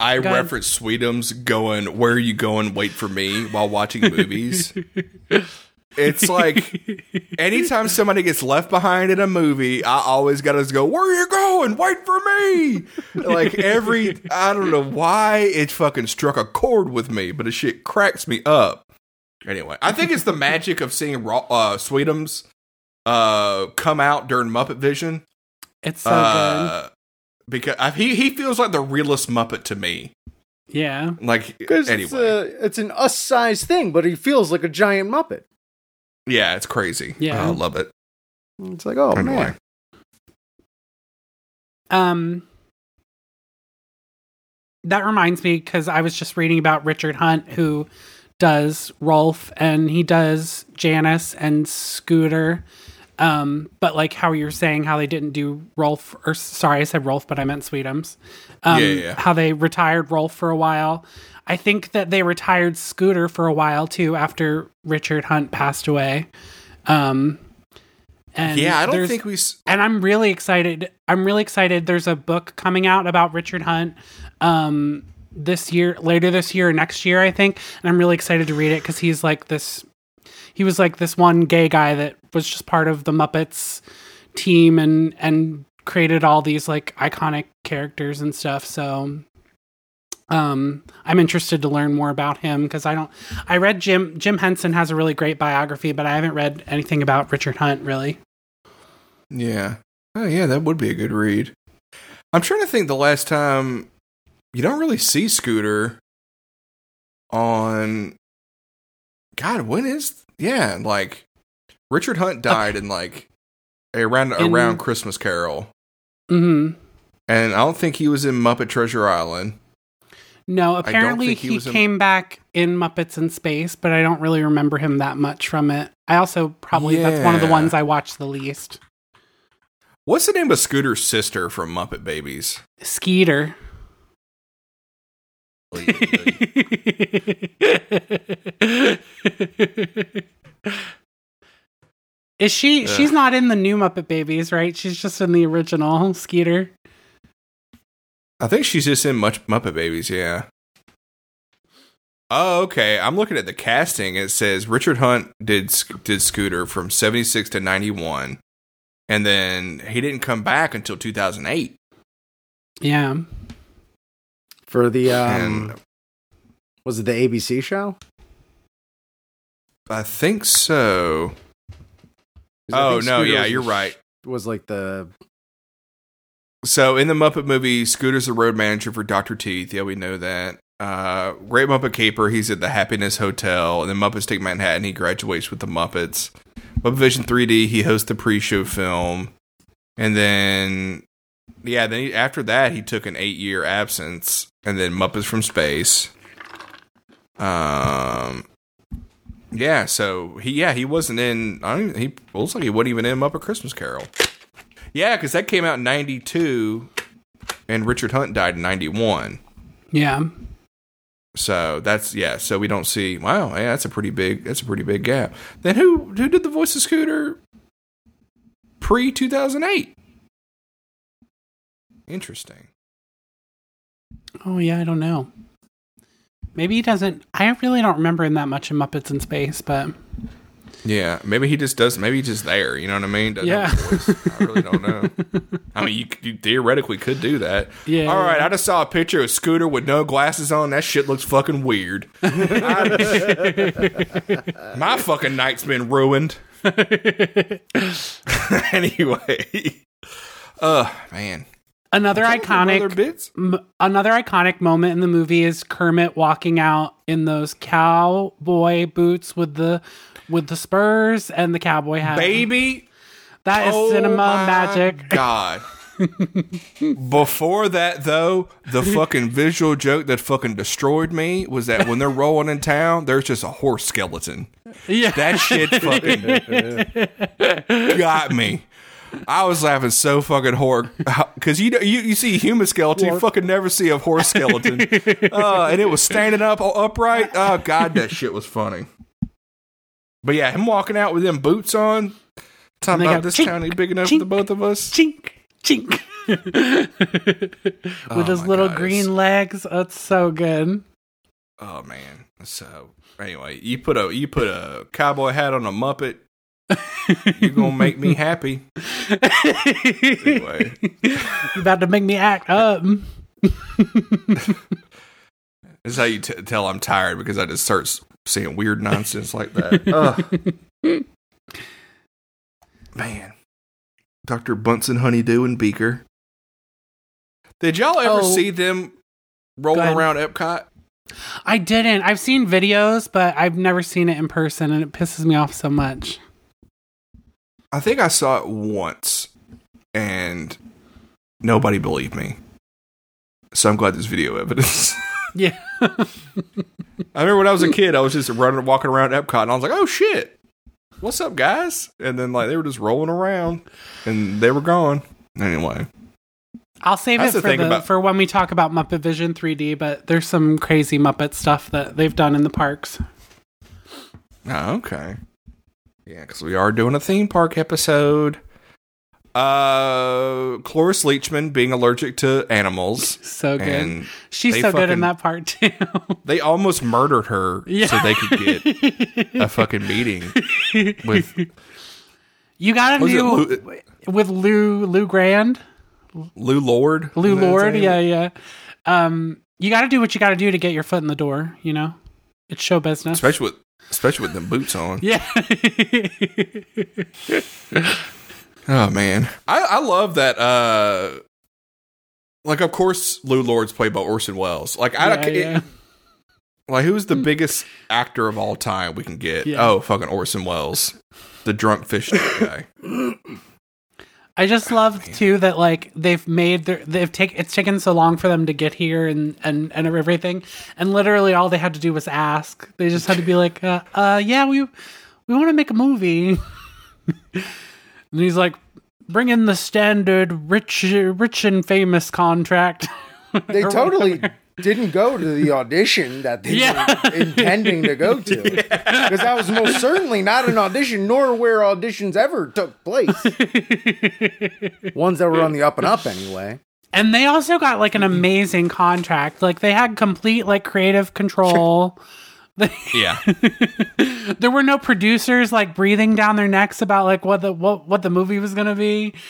I Go reference Sweetums going, "Where are you going? Wait for me" while watching movies. it's like anytime somebody gets left behind in a movie, I always got to go, "Where are you going? Wait for me!" Like every, I don't know why it fucking struck a chord with me, but it shit cracks me up. Anyway, I think it's the magic of seeing Ro- uh, Sweetums uh, come out during Muppet Vision. It's so good. uh, because I, he he feels like the realest Muppet to me. Yeah. Like Because anyway, it's, a, it's an us size thing, but he feels like a giant Muppet. Yeah, it's crazy. Yeah. I love it. It's like, oh Anyway. man. Um, that reminds me because I was just reading about Richard Hunt, who does Rolf and he does Janice and Scooter. Um, but like how you're saying how they didn't do Rolf, or sorry, I said Rolf, but I meant Sweetums. Um, Yeah, yeah, yeah. How they retired Rolf for a while. I think that they retired Scooter for a while too after Richard Hunt passed away. Um, and Yeah, I don't think we. s- and I'm really excited. I'm really excited. There's a book coming out about Richard Hunt um, this year, later this year or next year, I think. And I'm really excited to read it because he's like this. He was like this one gay guy that was just part of the Muppets team and and created all these like iconic characters and stuff. So um i'm interested to learn more about him because i don't i read jim jim henson has a really great biography but i haven't read anything about richard hunt really Yeah. Oh yeah, that would be a good read. I'm trying to think the last time you don't really see Scooter on. God, when is yeah? Like Richard Hunt died in like around In- around Christmas Carol, hmm and I don't think he was in Muppet Treasure Island. No, apparently he he, was in- came back in Muppets in Space, but I don't really remember him that much from it. I also probably that's one of the ones I watched the least. What's the name of Scooter's sister from Muppet Babies? Skeeter. Is she? She's not in the new Muppet Babies, right? She's just in the original Skeeter. I think she's just in much Muppet Babies, yeah. Oh, okay. I'm looking at the casting. It says Richard Hunt did did Scooter from 76 to 91, and then he didn't come back until 2008. Yeah. For the um, and was it the ABC show? I think so. I Oh think no, yeah, you're right. Was like the So in the Muppet movie, Scooter's the road manager for Doctor Teeth. Yeah, we know that. Uh, Great Muppet Caper, he's at the Happiness Hotel, and then Muppets Take Manhattan. He graduates with the Muppets. Muppet Vision 3D, he hosts the pre-show film, and then yeah, then he, after that he took an eight-year absence, and then Muppets from Space. Um, yeah, so he yeah he wasn't in. I don't, he looks like he wasn't even in Muppet Christmas Carol. Yeah, because that came out in '92, and Richard Hunt died in '91. Yeah. So that's yeah. So we don't see. Wow, yeah, that's a pretty big. That's a pretty big gap. Then who who did the voice of Scooter pre 2008? Interesting. Oh yeah, I don't know. Maybe he doesn't. I really don't remember him that much in Muppets in Space, but Yeah, maybe he just does. Maybe he's just there. You know what I mean? Doesn't Yeah. have a voice. I really don't know. I mean, you, you theoretically could do that. Yeah. All right, I just saw a picture of a Scooter with no glasses on. That shit looks fucking weird. I- my fucking night's been ruined. anyway, uh, man. another Trying to think of iconic bits. M- another iconic moment in the movie is Kermit walking out in those cowboy boots with the with the spurs and the cowboy hat. Baby, that is Oh cinema magic. God. Before that, though, the fucking visual joke that fucking destroyed me was that when they're rolling in town, there's just a horse skeleton. Yeah, That shit fucking got me. I was laughing so fucking hard because you, you you see a human skeleton, you fucking never see a horse skeleton, uh, and it was standing up upright. Oh god, that shit was funny. But yeah, him walking out with them boots on, talking about go, this chink, town ain't big enough chink, for the both of us. chink chink. With oh his little God, green legs. That's so good. Oh man. So anyway, you put a you put a cowboy hat on a Muppet. You're gonna make me happy. Anyway. you about to make me act up. This is how you t- tell I'm tired because I just start s- saying weird nonsense like that. Ugh. Man. Dr. Bunsen Honeydew and Beaker. Did y'all ever Oh. see them rolling around Epcot? I didn't. I've seen videos, but I've never seen it in person, and it pisses me off so much. I think I saw it once and nobody believed me. So I'm glad there's video evidence. Yeah. I remember when I was a kid, I was just running, walking around Epcot, and I was like, "Oh shit, what's up, guys?" And then like they were just rolling around, and they were gone. Anyway, I'll save That's it for thing the, about- for when we talk about Muppet Vision 3D, but there's some crazy Muppet stuff that they've done in the parks. oh, okay, yeah, because we are doing a theme park episode. Uh, Cloris Leachman being allergic to animals, So good. and She's so good in that part too. they almost murdered her Yeah. so they could get a fucking meeting with you got a new Lou- with Lou Lou Grand, Lew Lord. Lou Is that his Lord. Yeah, yeah. Um, you got to do what you got to do to get your foot in the door. You know, it's show business. especially with especially with them boots on. yeah. Oh man, I I love that. Uh, like of course Lew Lord's played by Orson Welles. Like I yeah, don't yeah. like who's the biggest actor of all time we can get? Yeah. Oh, fucking Orson Welles, the drunk fish guy. I just love too that like they've made their they've taken it's taken so long for them to get here and and and everything, and literally all they had to do was ask. They just had to be like, uh, uh yeah, we we want to make a movie, and he's like, bring in the standard rich rich and famous contract. They totally didn't go to the audition that they Yeah. were intending to go to. Because that was most certainly not an audition, nor where auditions ever took place. Ones that were on the up and up, anyway. And they also got like an amazing contract. Like they had complete like creative control. Yeah, there were no producers like breathing down their necks about like what the what what the movie was gonna be.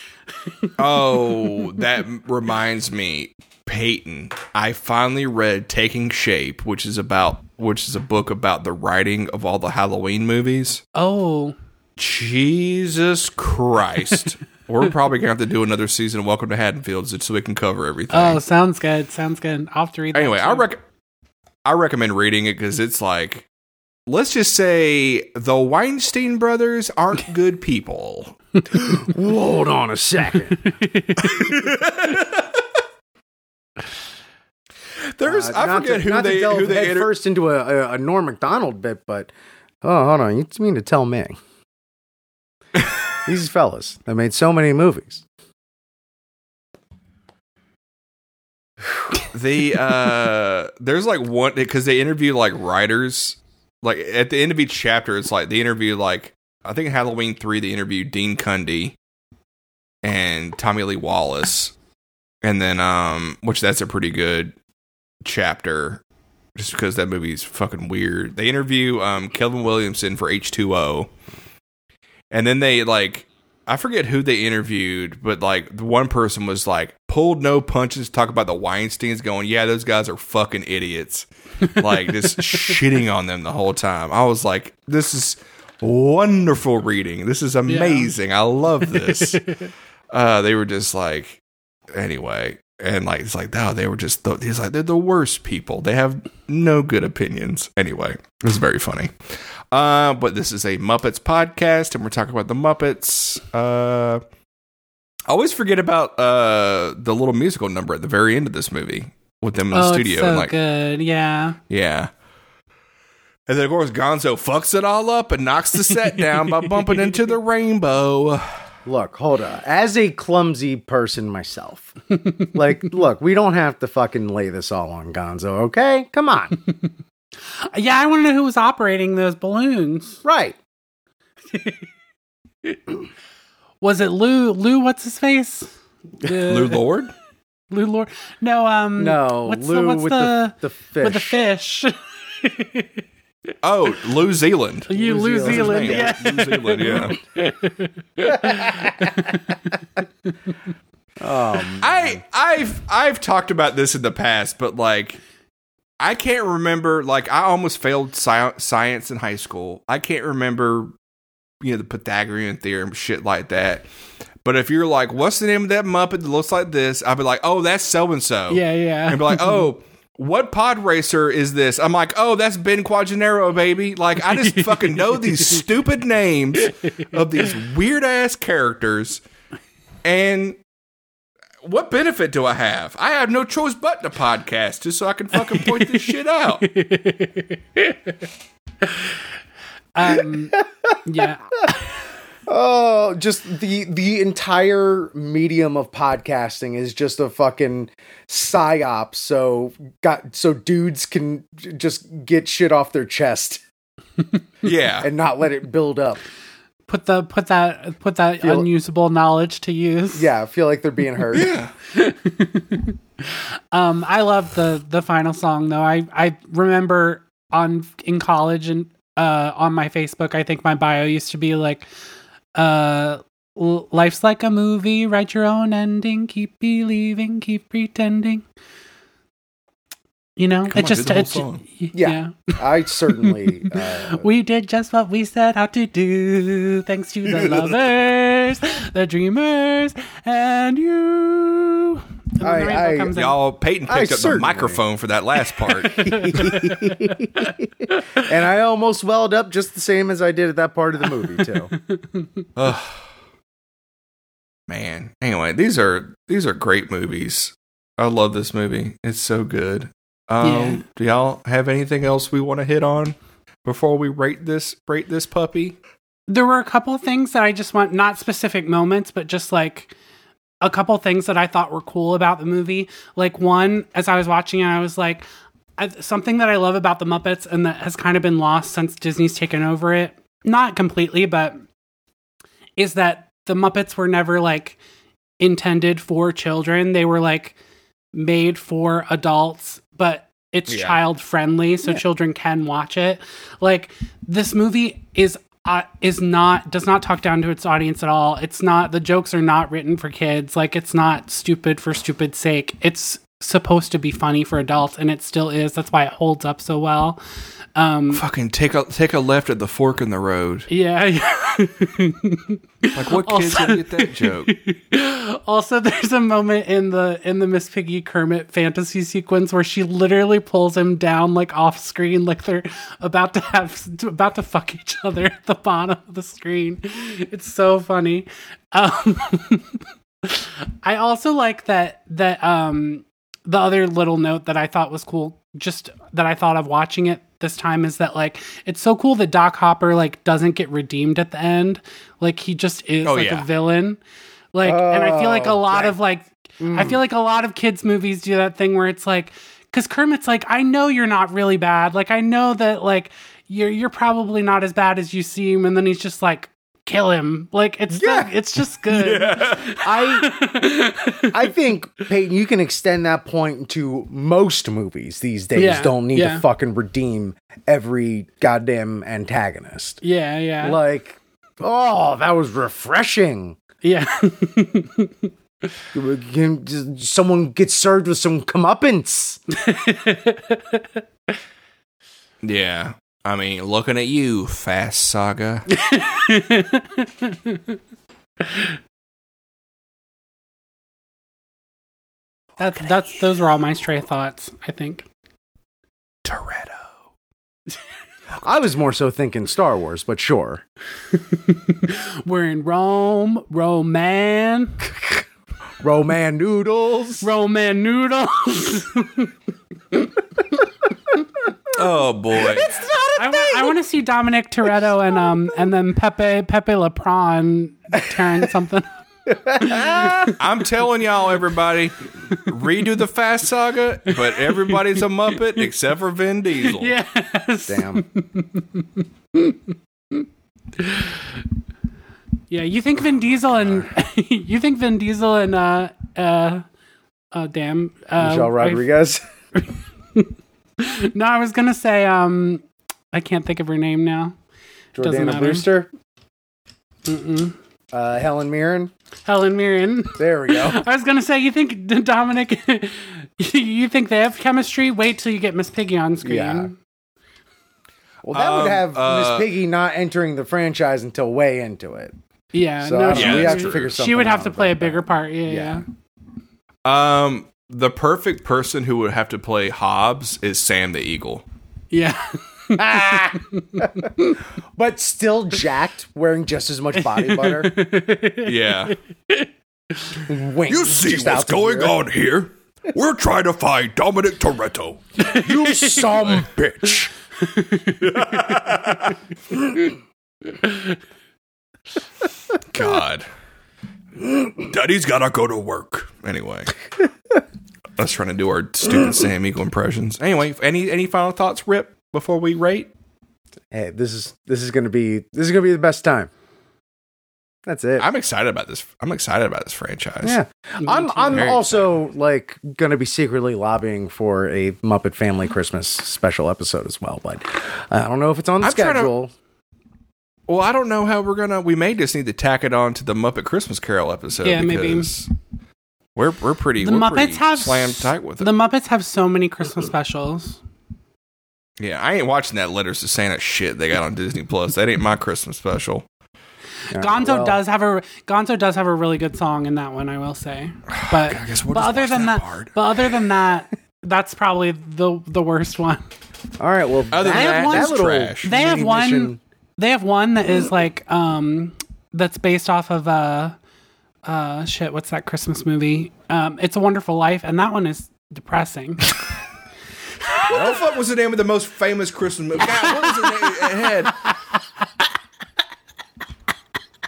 Oh, that reminds me, Peyton. I finally read Taking Shape, which is about which is a book about the writing of all the Halloween movies. Oh, Jesus Christ. We're probably gonna have to do another season of Welcome to Haddonfield so we can cover everything. oh, sounds good. Sounds good. I'll have to read. That anyway, I too. I recommend reading it because it's like, let's just say the Weinstein brothers aren't good people. Hold on a second. There's Uh, I forget to, who they who they inter- first into a, a, a Norm Macdonald bit, but oh, hold on, you mean to tell me these fellas that made so many movies? The uh there's like one because they interview like writers. Like at the end of each chapter it's like they interview like i think halloween 3 they interview dean cundey and tommy lee wallace. And then um which that's a pretty good chapter just because that movie's fucking weird. They interview um kevin williamson for h2o and then they like I forget who they interviewed, but like the one person was like pulled no punches, talk about the Weinsteins, going, "Yeah, those guys are fucking idiots," like just shitting on them the whole time. I was like, "This is wonderful reading. This is amazing. I love this." uh, they were just like, anyway, and like it's like, no, they were just the, he's like they're the worst people. They have no good opinions. Anyway, it was very funny. Uh, but this is a Muppets podcast, and we're talking about the Muppets. Uh, I always forget about uh the little musical number at the very end of this movie with them in the oh, studio, it's so and like, good. Yeah. yeah. And then of course Gonzo fucks it all up and knocks the set down by bumping into the rainbow. Look, hold on. As a clumsy person myself, like, look, we don't have to fucking lay this all on Gonzo, okay? Come on. Yeah, I want to know who was operating those balloons. right. Was it Lou? Lou, what's his face? Lew Lord? Lew Lord. No, um, No, What's Lou the what's with the, the, the fish. with the fish? Oh, Lew Zealand. you New Lew Zealand. Zealand, yeah. Lew Zealand, yeah. Oh, man. I I've I've talked about this in the past, but like I can't remember. Like I almost failed sci- science in high school. I can't remember, you know, the Pythagorean theorem, shit like that. But if you're like, what's the name of that Muppet that looks like this? I'd be like, oh, that's so and so. yeah, yeah. And be like, oh. What pod racer is this? I'm like, oh, that's Ben Quadinaros, baby. Like, I just fucking know these stupid names of these weird ass characters. And what benefit do I have? I have no choice but to podcast just so I can fucking point this shit out. um, yeah. Oh, just the the entire medium of podcasting is just a fucking psyop. So got so dudes can j- just get shit off their chest Yeah. and not let it build up. Put the put that put that Feel- unusable knowledge to use. Yeah, I feel like they're being heard. Yeah. Um, I love the the final song though. I I remember on in college and uh on my Facebook, I think my bio used to be like, uh, life's like a movie. Write your own ending. Keep believing. Keep pretending. You know, Come it on, just do it- yeah. Yeah. I certainly. Uh, We did just what we set out to do, thanks to the lovers, the dreamers, and you. And I- the rainbow I- comes. Y'all, Peyton I picked up the microphone for that last part. and I almost welled up just the same as I did at that part of the movie too. Ugh. Man. Anyway, these are these are great movies. I love this movie. It's so good. Um, Yeah. Do y'all have anything else we want to hit on before we rate this rate this puppy? there were a couple things that I just want, not specific moments, but just like a couple things that I thought were cool about the movie. Like one, as I was watching it, I was like, I, something that I love about the Muppets and that has kind of been lost since Disney's taken over it. Not completely, but is that the Muppets were never like intended for children. They were like made for adults, but it's Yeah. child friendly, so children can watch it. Like this movie is uh, is not does not talk down to its audience at all. It's not the jokes are not written for kids. Like it's not stupid for stupid sake. It's supposed to be funny for adults, and it still is. That's why it holds up so well. Um, Fucking take a take a left at the fork in the road. yeah. Like what kids Also- get that joke? also, there's a moment in the in the Miss Piggy Kermit fantasy sequence where she literally pulls him down like off screen, like they're about to have about to fuck each other at the bottom of the screen. It's so funny. Um, I also like that that um the other little note that I thought was cool, just that I thought of watching it this time is that like it's so cool that Doc Hopper like doesn't get redeemed at the end. Like he just is Oh, like yeah. a villain. Like and I feel like a Oh, lot that- of like I feel like a lot of kids movies do that thing where it's like cuz Kermit's like I know you're not really bad. Like I know that like you're you're probably not as bad as you seem and then he's just like kill him. Like it's Yeah. it's just good. I I think Peyton, you can extend that point to most movies these days. Yeah, don't need yeah. to fucking redeem every goddamn antagonist. yeah, yeah. Like, oh, that was refreshing. yeah. Can- just- Someone gets served with some comeuppance. Yeah. I mean, looking at you, Fast Saga. That's that's those are all my stray thoughts, I think. Toretto. I was more so thinking Star Wars, but sure. We're in Rome, Roman, Roman noodles. Roman noodles. Oh boy. I, want to see Dominic Toretto and um and then Pepe Pepe Lepron tearing something. I'm telling y'all, everybody, redo the Fast Saga, but everybody's a Muppet except for Vin Diesel. yes. Damn. Yeah, you think Vin Diesel and you think Vin Diesel and uh uh oh damn uh, Michelle Rodriguez. no, I was gonna say um I can't think of her name now. Doesn't Jordana matter. Brewster. Mm-mm. Uh, Helen Mirren. Helen Mirren. There we go. I was gonna say you think Dominic you think they have chemistry? Wait till you get Miss Piggy on screen. Yeah. Well, that Um, would have uh, Miss Piggy not entering the franchise until way into it. Yeah, So no, don't she, know, we that's have to figure something. she would have out to play a bigger that. part. Yeah, yeah. Yeah. Um, the perfect person who would have to play Hobbs is Sam the Eagle. Yeah. But still jacked, wearing just as much body butter. Yeah. Wink, you see what's going rear. on here? We're trying to find Dominic Toretto. You some bitch. God. Daddy's gotta go to work. Anyway. Us trying to do our stupid Sam Eagle impressions. Anyway, any any final thoughts, Rip, before we rate? Hey, this is this is gonna be this is gonna be the best time. That's it. I'm excited about this. I'm excited about this franchise. yeah, I'm I'm Very also like gonna be secretly lobbying for a Muppet Family Christmas special episode as well, but I don't know if it's on the I'm trying to- schedule. Well, I don't know how we're gonna. We may just need to tack it on to the Muppet Christmas Carol episode. Yeah, maybe. because We're we're pretty. The we're Muppets pretty have slammed tight with it. The Muppets have so many Christmas specials. Yeah, I ain't watching that Letters to Santa shit they got on Disney Plus. That ain't my Christmas special. All right, Gonzo well, does have a Gonzo does have a really good song in that one, I will say. But I guess we'll but other than that that, part. but other than that, that's probably the the worst one. All right, well, Other than that, that it's little trash. They have one. They have one that is like um that's based off of uh uh shit. What's that Christmas movie? Um, It's a Wonderful Life, and that one is depressing. What the fuck was the name of the most famous Christmas movie? God, what was the name ahead?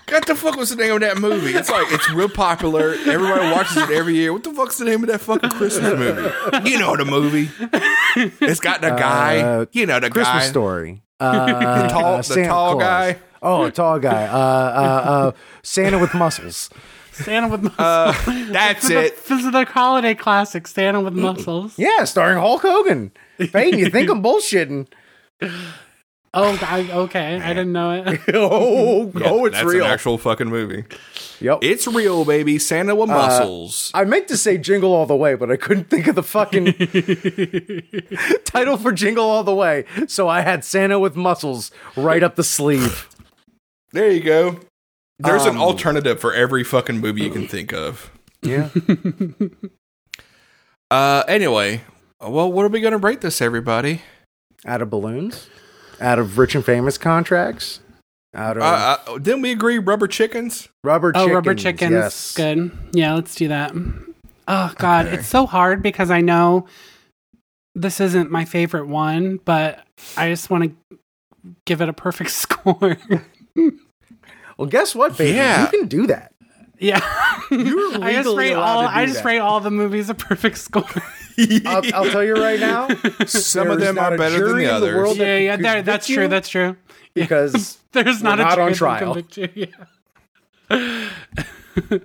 What the fuck was the name of that movie? It's like it's real popular. Everybody watches it every year. What the fuck's the name of that fucking Christmas movie? You know the movie. It's got the guy. Uh, you know the Christmas guy. story. Uh, The tall, uh, the Santa tall Claus. guy. Oh, a tall guy. Uh, uh, uh, Santa with muscles. Santa with muscles. Uh, that's it. This is the holiday classic, Santa with muscles. Yeah, starring Hulk Hogan. Peyton, you think I'm bullshitting? Oh, I, okay. I didn't know it. oh, Yeah, oh, it's that's real. an actual fucking movie. yep. It's real, baby. Santa with muscles. I meant to say Jingle All the Way, but I couldn't think of the fucking title for Jingle All the Way. So I had Santa with muscles right up the sleeve. there you go. There's an Um, alternative for every fucking movie you can think of. Yeah. Uh, anyway, well, what are we going to rate this, everybody? Out of balloons, out of rich and famous contracts, out of Uh, uh, didn't we agree rubber chickens? rubber chickens. Oh, chickens. rubber chickens. Yes. Good. Yeah, let's do that. Oh God, Okay. it's so hard because I know this isn't my favorite one, but I just want to give it a perfect score. Well, guess what, baby? Yeah. You can do that. yeah, You're I just legally rate allowed all. I just that. rate all the movies a perfect score. I'll, I'll tell you right now. Some of them are better than the in the others. world that yeah, yeah, could there, that's true. That's true. because There's not We're a not on jury that trial. can you, Yeah.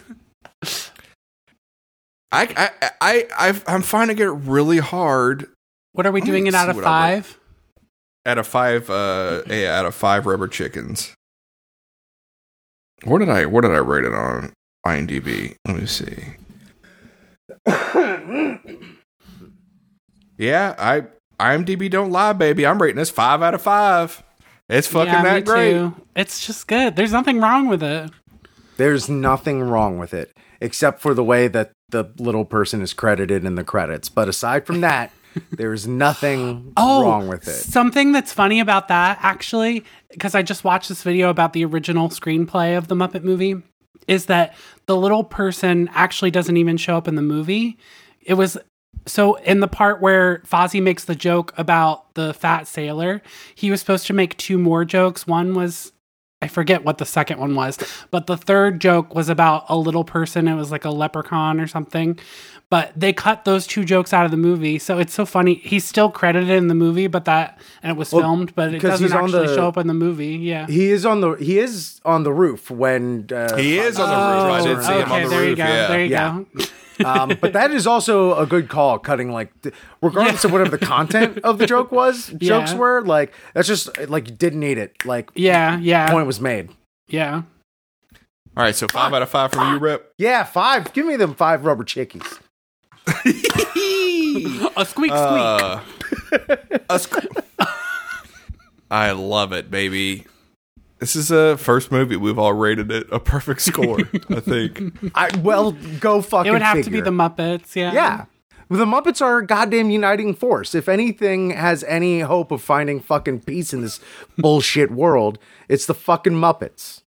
I, I, I, I've, I'm finding it really hard What are we Let me doing it out of what I wrote. five? out of five. Uh, yeah, out of five rubber chickens. What did I, what did I rate it on IMDb? Let me see. Yeah, I, IMDb don't lie, baby. I'm rating this five out of five. It's fucking yeah, that me great. too. It's just good. There's nothing wrong with it. there's nothing wrong with it except for the way that the little person is credited in the credits. But aside from that, there's nothing Oh, wrong with it. Something that's funny about that, actually, because I just watched this video about the original screenplay of the Muppet movie, is that the little person actually doesn't even show up in the movie. It was so in the part where Fozzie makes the joke about the fat sailor, he was supposed to make two more jokes. One was I forget what the second one was, but the third joke was about a little person. It was like a leprechaun or something. But they cut those two jokes out of the movie, so it's so funny. He's still credited in the movie, but that and it was Well, filmed, but it doesn't he's on actually the- show up in the movie. Yeah. He is on the he is on the roof when uh, He is on the roof. I did see him on okay, the there roof. you go. yeah. There you Yeah. go. Um, but that is also a good call. Cutting like, th- regardless of whatever the content of the joke was, jokes Yeah. were like that's just like you didn't need it. Like, Yeah, yeah, point was made. yeah. All right, so five out of five from you, Rip. Yeah, five. Give me them five rubber chickies. A squeak, squeak. Uh, a squ- I love it, baby. This is a first movie we've all rated it a perfect score. I think. I well, go fucking. it would have to be the Muppets. Yeah. Yeah. The Muppets are a goddamn uniting force. If anything has any hope of finding fucking peace in this bullshit world, it's the fucking Muppets.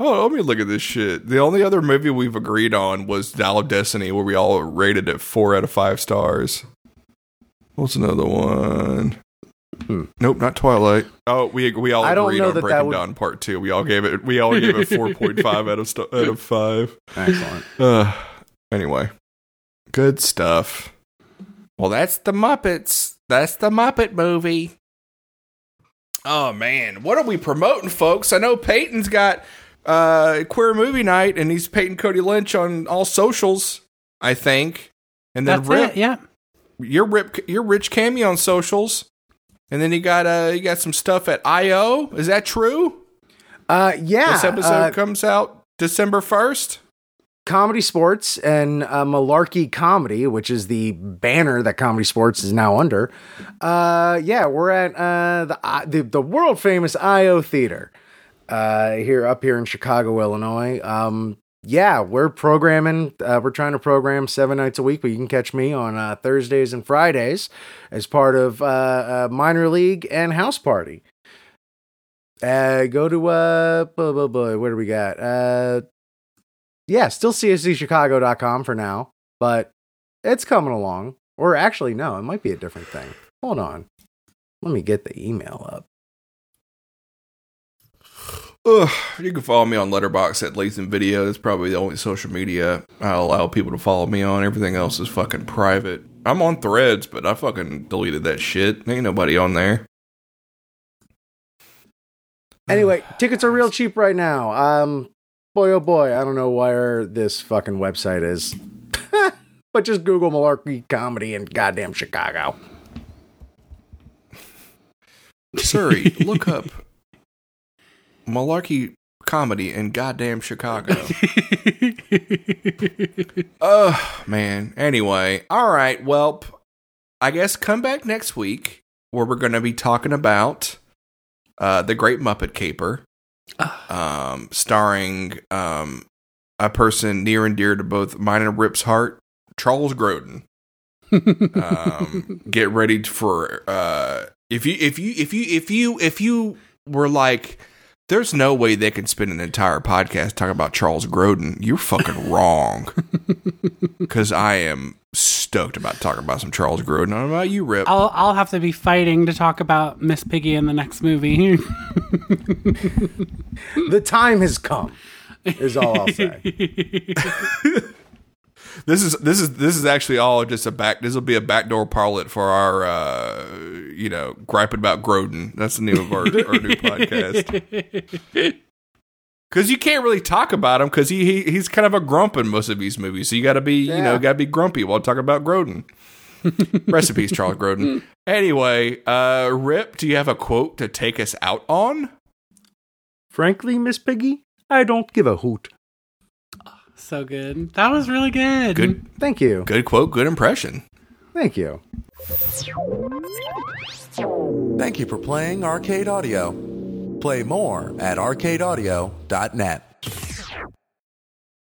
Oh, let me look at this shit. The only other movie we've agreed on was Dial of Destiny, where we all rated it four out of five stars. What's another one? Hmm. Nope, not Twilight. Oh, we we all I don't agreed know on that that Breaking would- Dawn Part Two. We all gave it. We all gave it four point five out of st- out of five. Excellent. Uh, anyway, good stuff. Well, that's the Muppets. That's the Muppet movie. Oh man, what are we promoting, folks? I know Peyton's got uh queer movie night, and he's Peyton Cody Lynch on all socials. I think, and then That's Rip, it. Yeah. you're Rip, you're Rich Cammy on socials, and then you got uh you got some stuff at IO. Is that true? Uh, yeah. this episode uh, comes out December first. ComedySportz and uh, Malarkey Comedy, which is the banner that ComedySportz is now under. Uh, yeah, we're at uh, the, uh, the the world famous IO Theater uh, here up here in Chicago, Illinois. Um, yeah, we're programming. Uh, we're trying to program seven nights a week, but you can catch me on uh, Thursdays and Fridays as part of uh, uh, minor league and house party. Uh, go to uh, blah, blah, blah, where do we got? Uh, yeah, still cszchicago.com for now, but it's coming along. Or actually, no, it might be a different thing. Hold on. Let me get the email up. Ugh, you can follow me on Letterboxd at Lathan Video. That's probably the only social media I allow people to follow me on. Everything else is fucking private. I'm on Threads, but I fucking deleted that shit. Ain't nobody on there. Anyway, tickets are real cheap right now. Um, boy, oh boy, I don't know where this fucking website is. but just Google Malarkey Comedy in goddamn Chicago. Siri, look up Malarkey comedy in goddamn Chicago. Oh man. Anyway, all right. Well, I guess come back next week where we're going to be talking about uh, the Great Muppet Caper, um, starring um, a person near and dear to both mine and Rip's heart, Charles Grodin. um, get ready for uh, if you if you if you if you if you were like. There's no way they can spend an entire podcast talking about Charles Grodin. You're fucking wrong because I am stoked about talking about some Charles Grodin. I don't about you, Rip. I'll I'll have to be fighting to talk about Miss Piggy in the next movie. The time has come, is all I'll say. This is this is this is actually all just a back. This will be a backdoor parlet for our, uh, you know, griping about Grodin. That's the name of our, our new podcast. Because you can't really talk about him because he, he he's kind of a grump in most of these movies. So you got to be you know got to be grumpy while talking about Grodin. Recipes, Charles Grodin. Anyway, uh, Rip, do you have a quote to take us out on? Frankly, Miss Piggy, I don't give a hoot. So good. That was really good. Good, Thank you. good quote, good impression. Thank you. Thank you for playing Arcade Audio. Play more at arcadeaudio.net.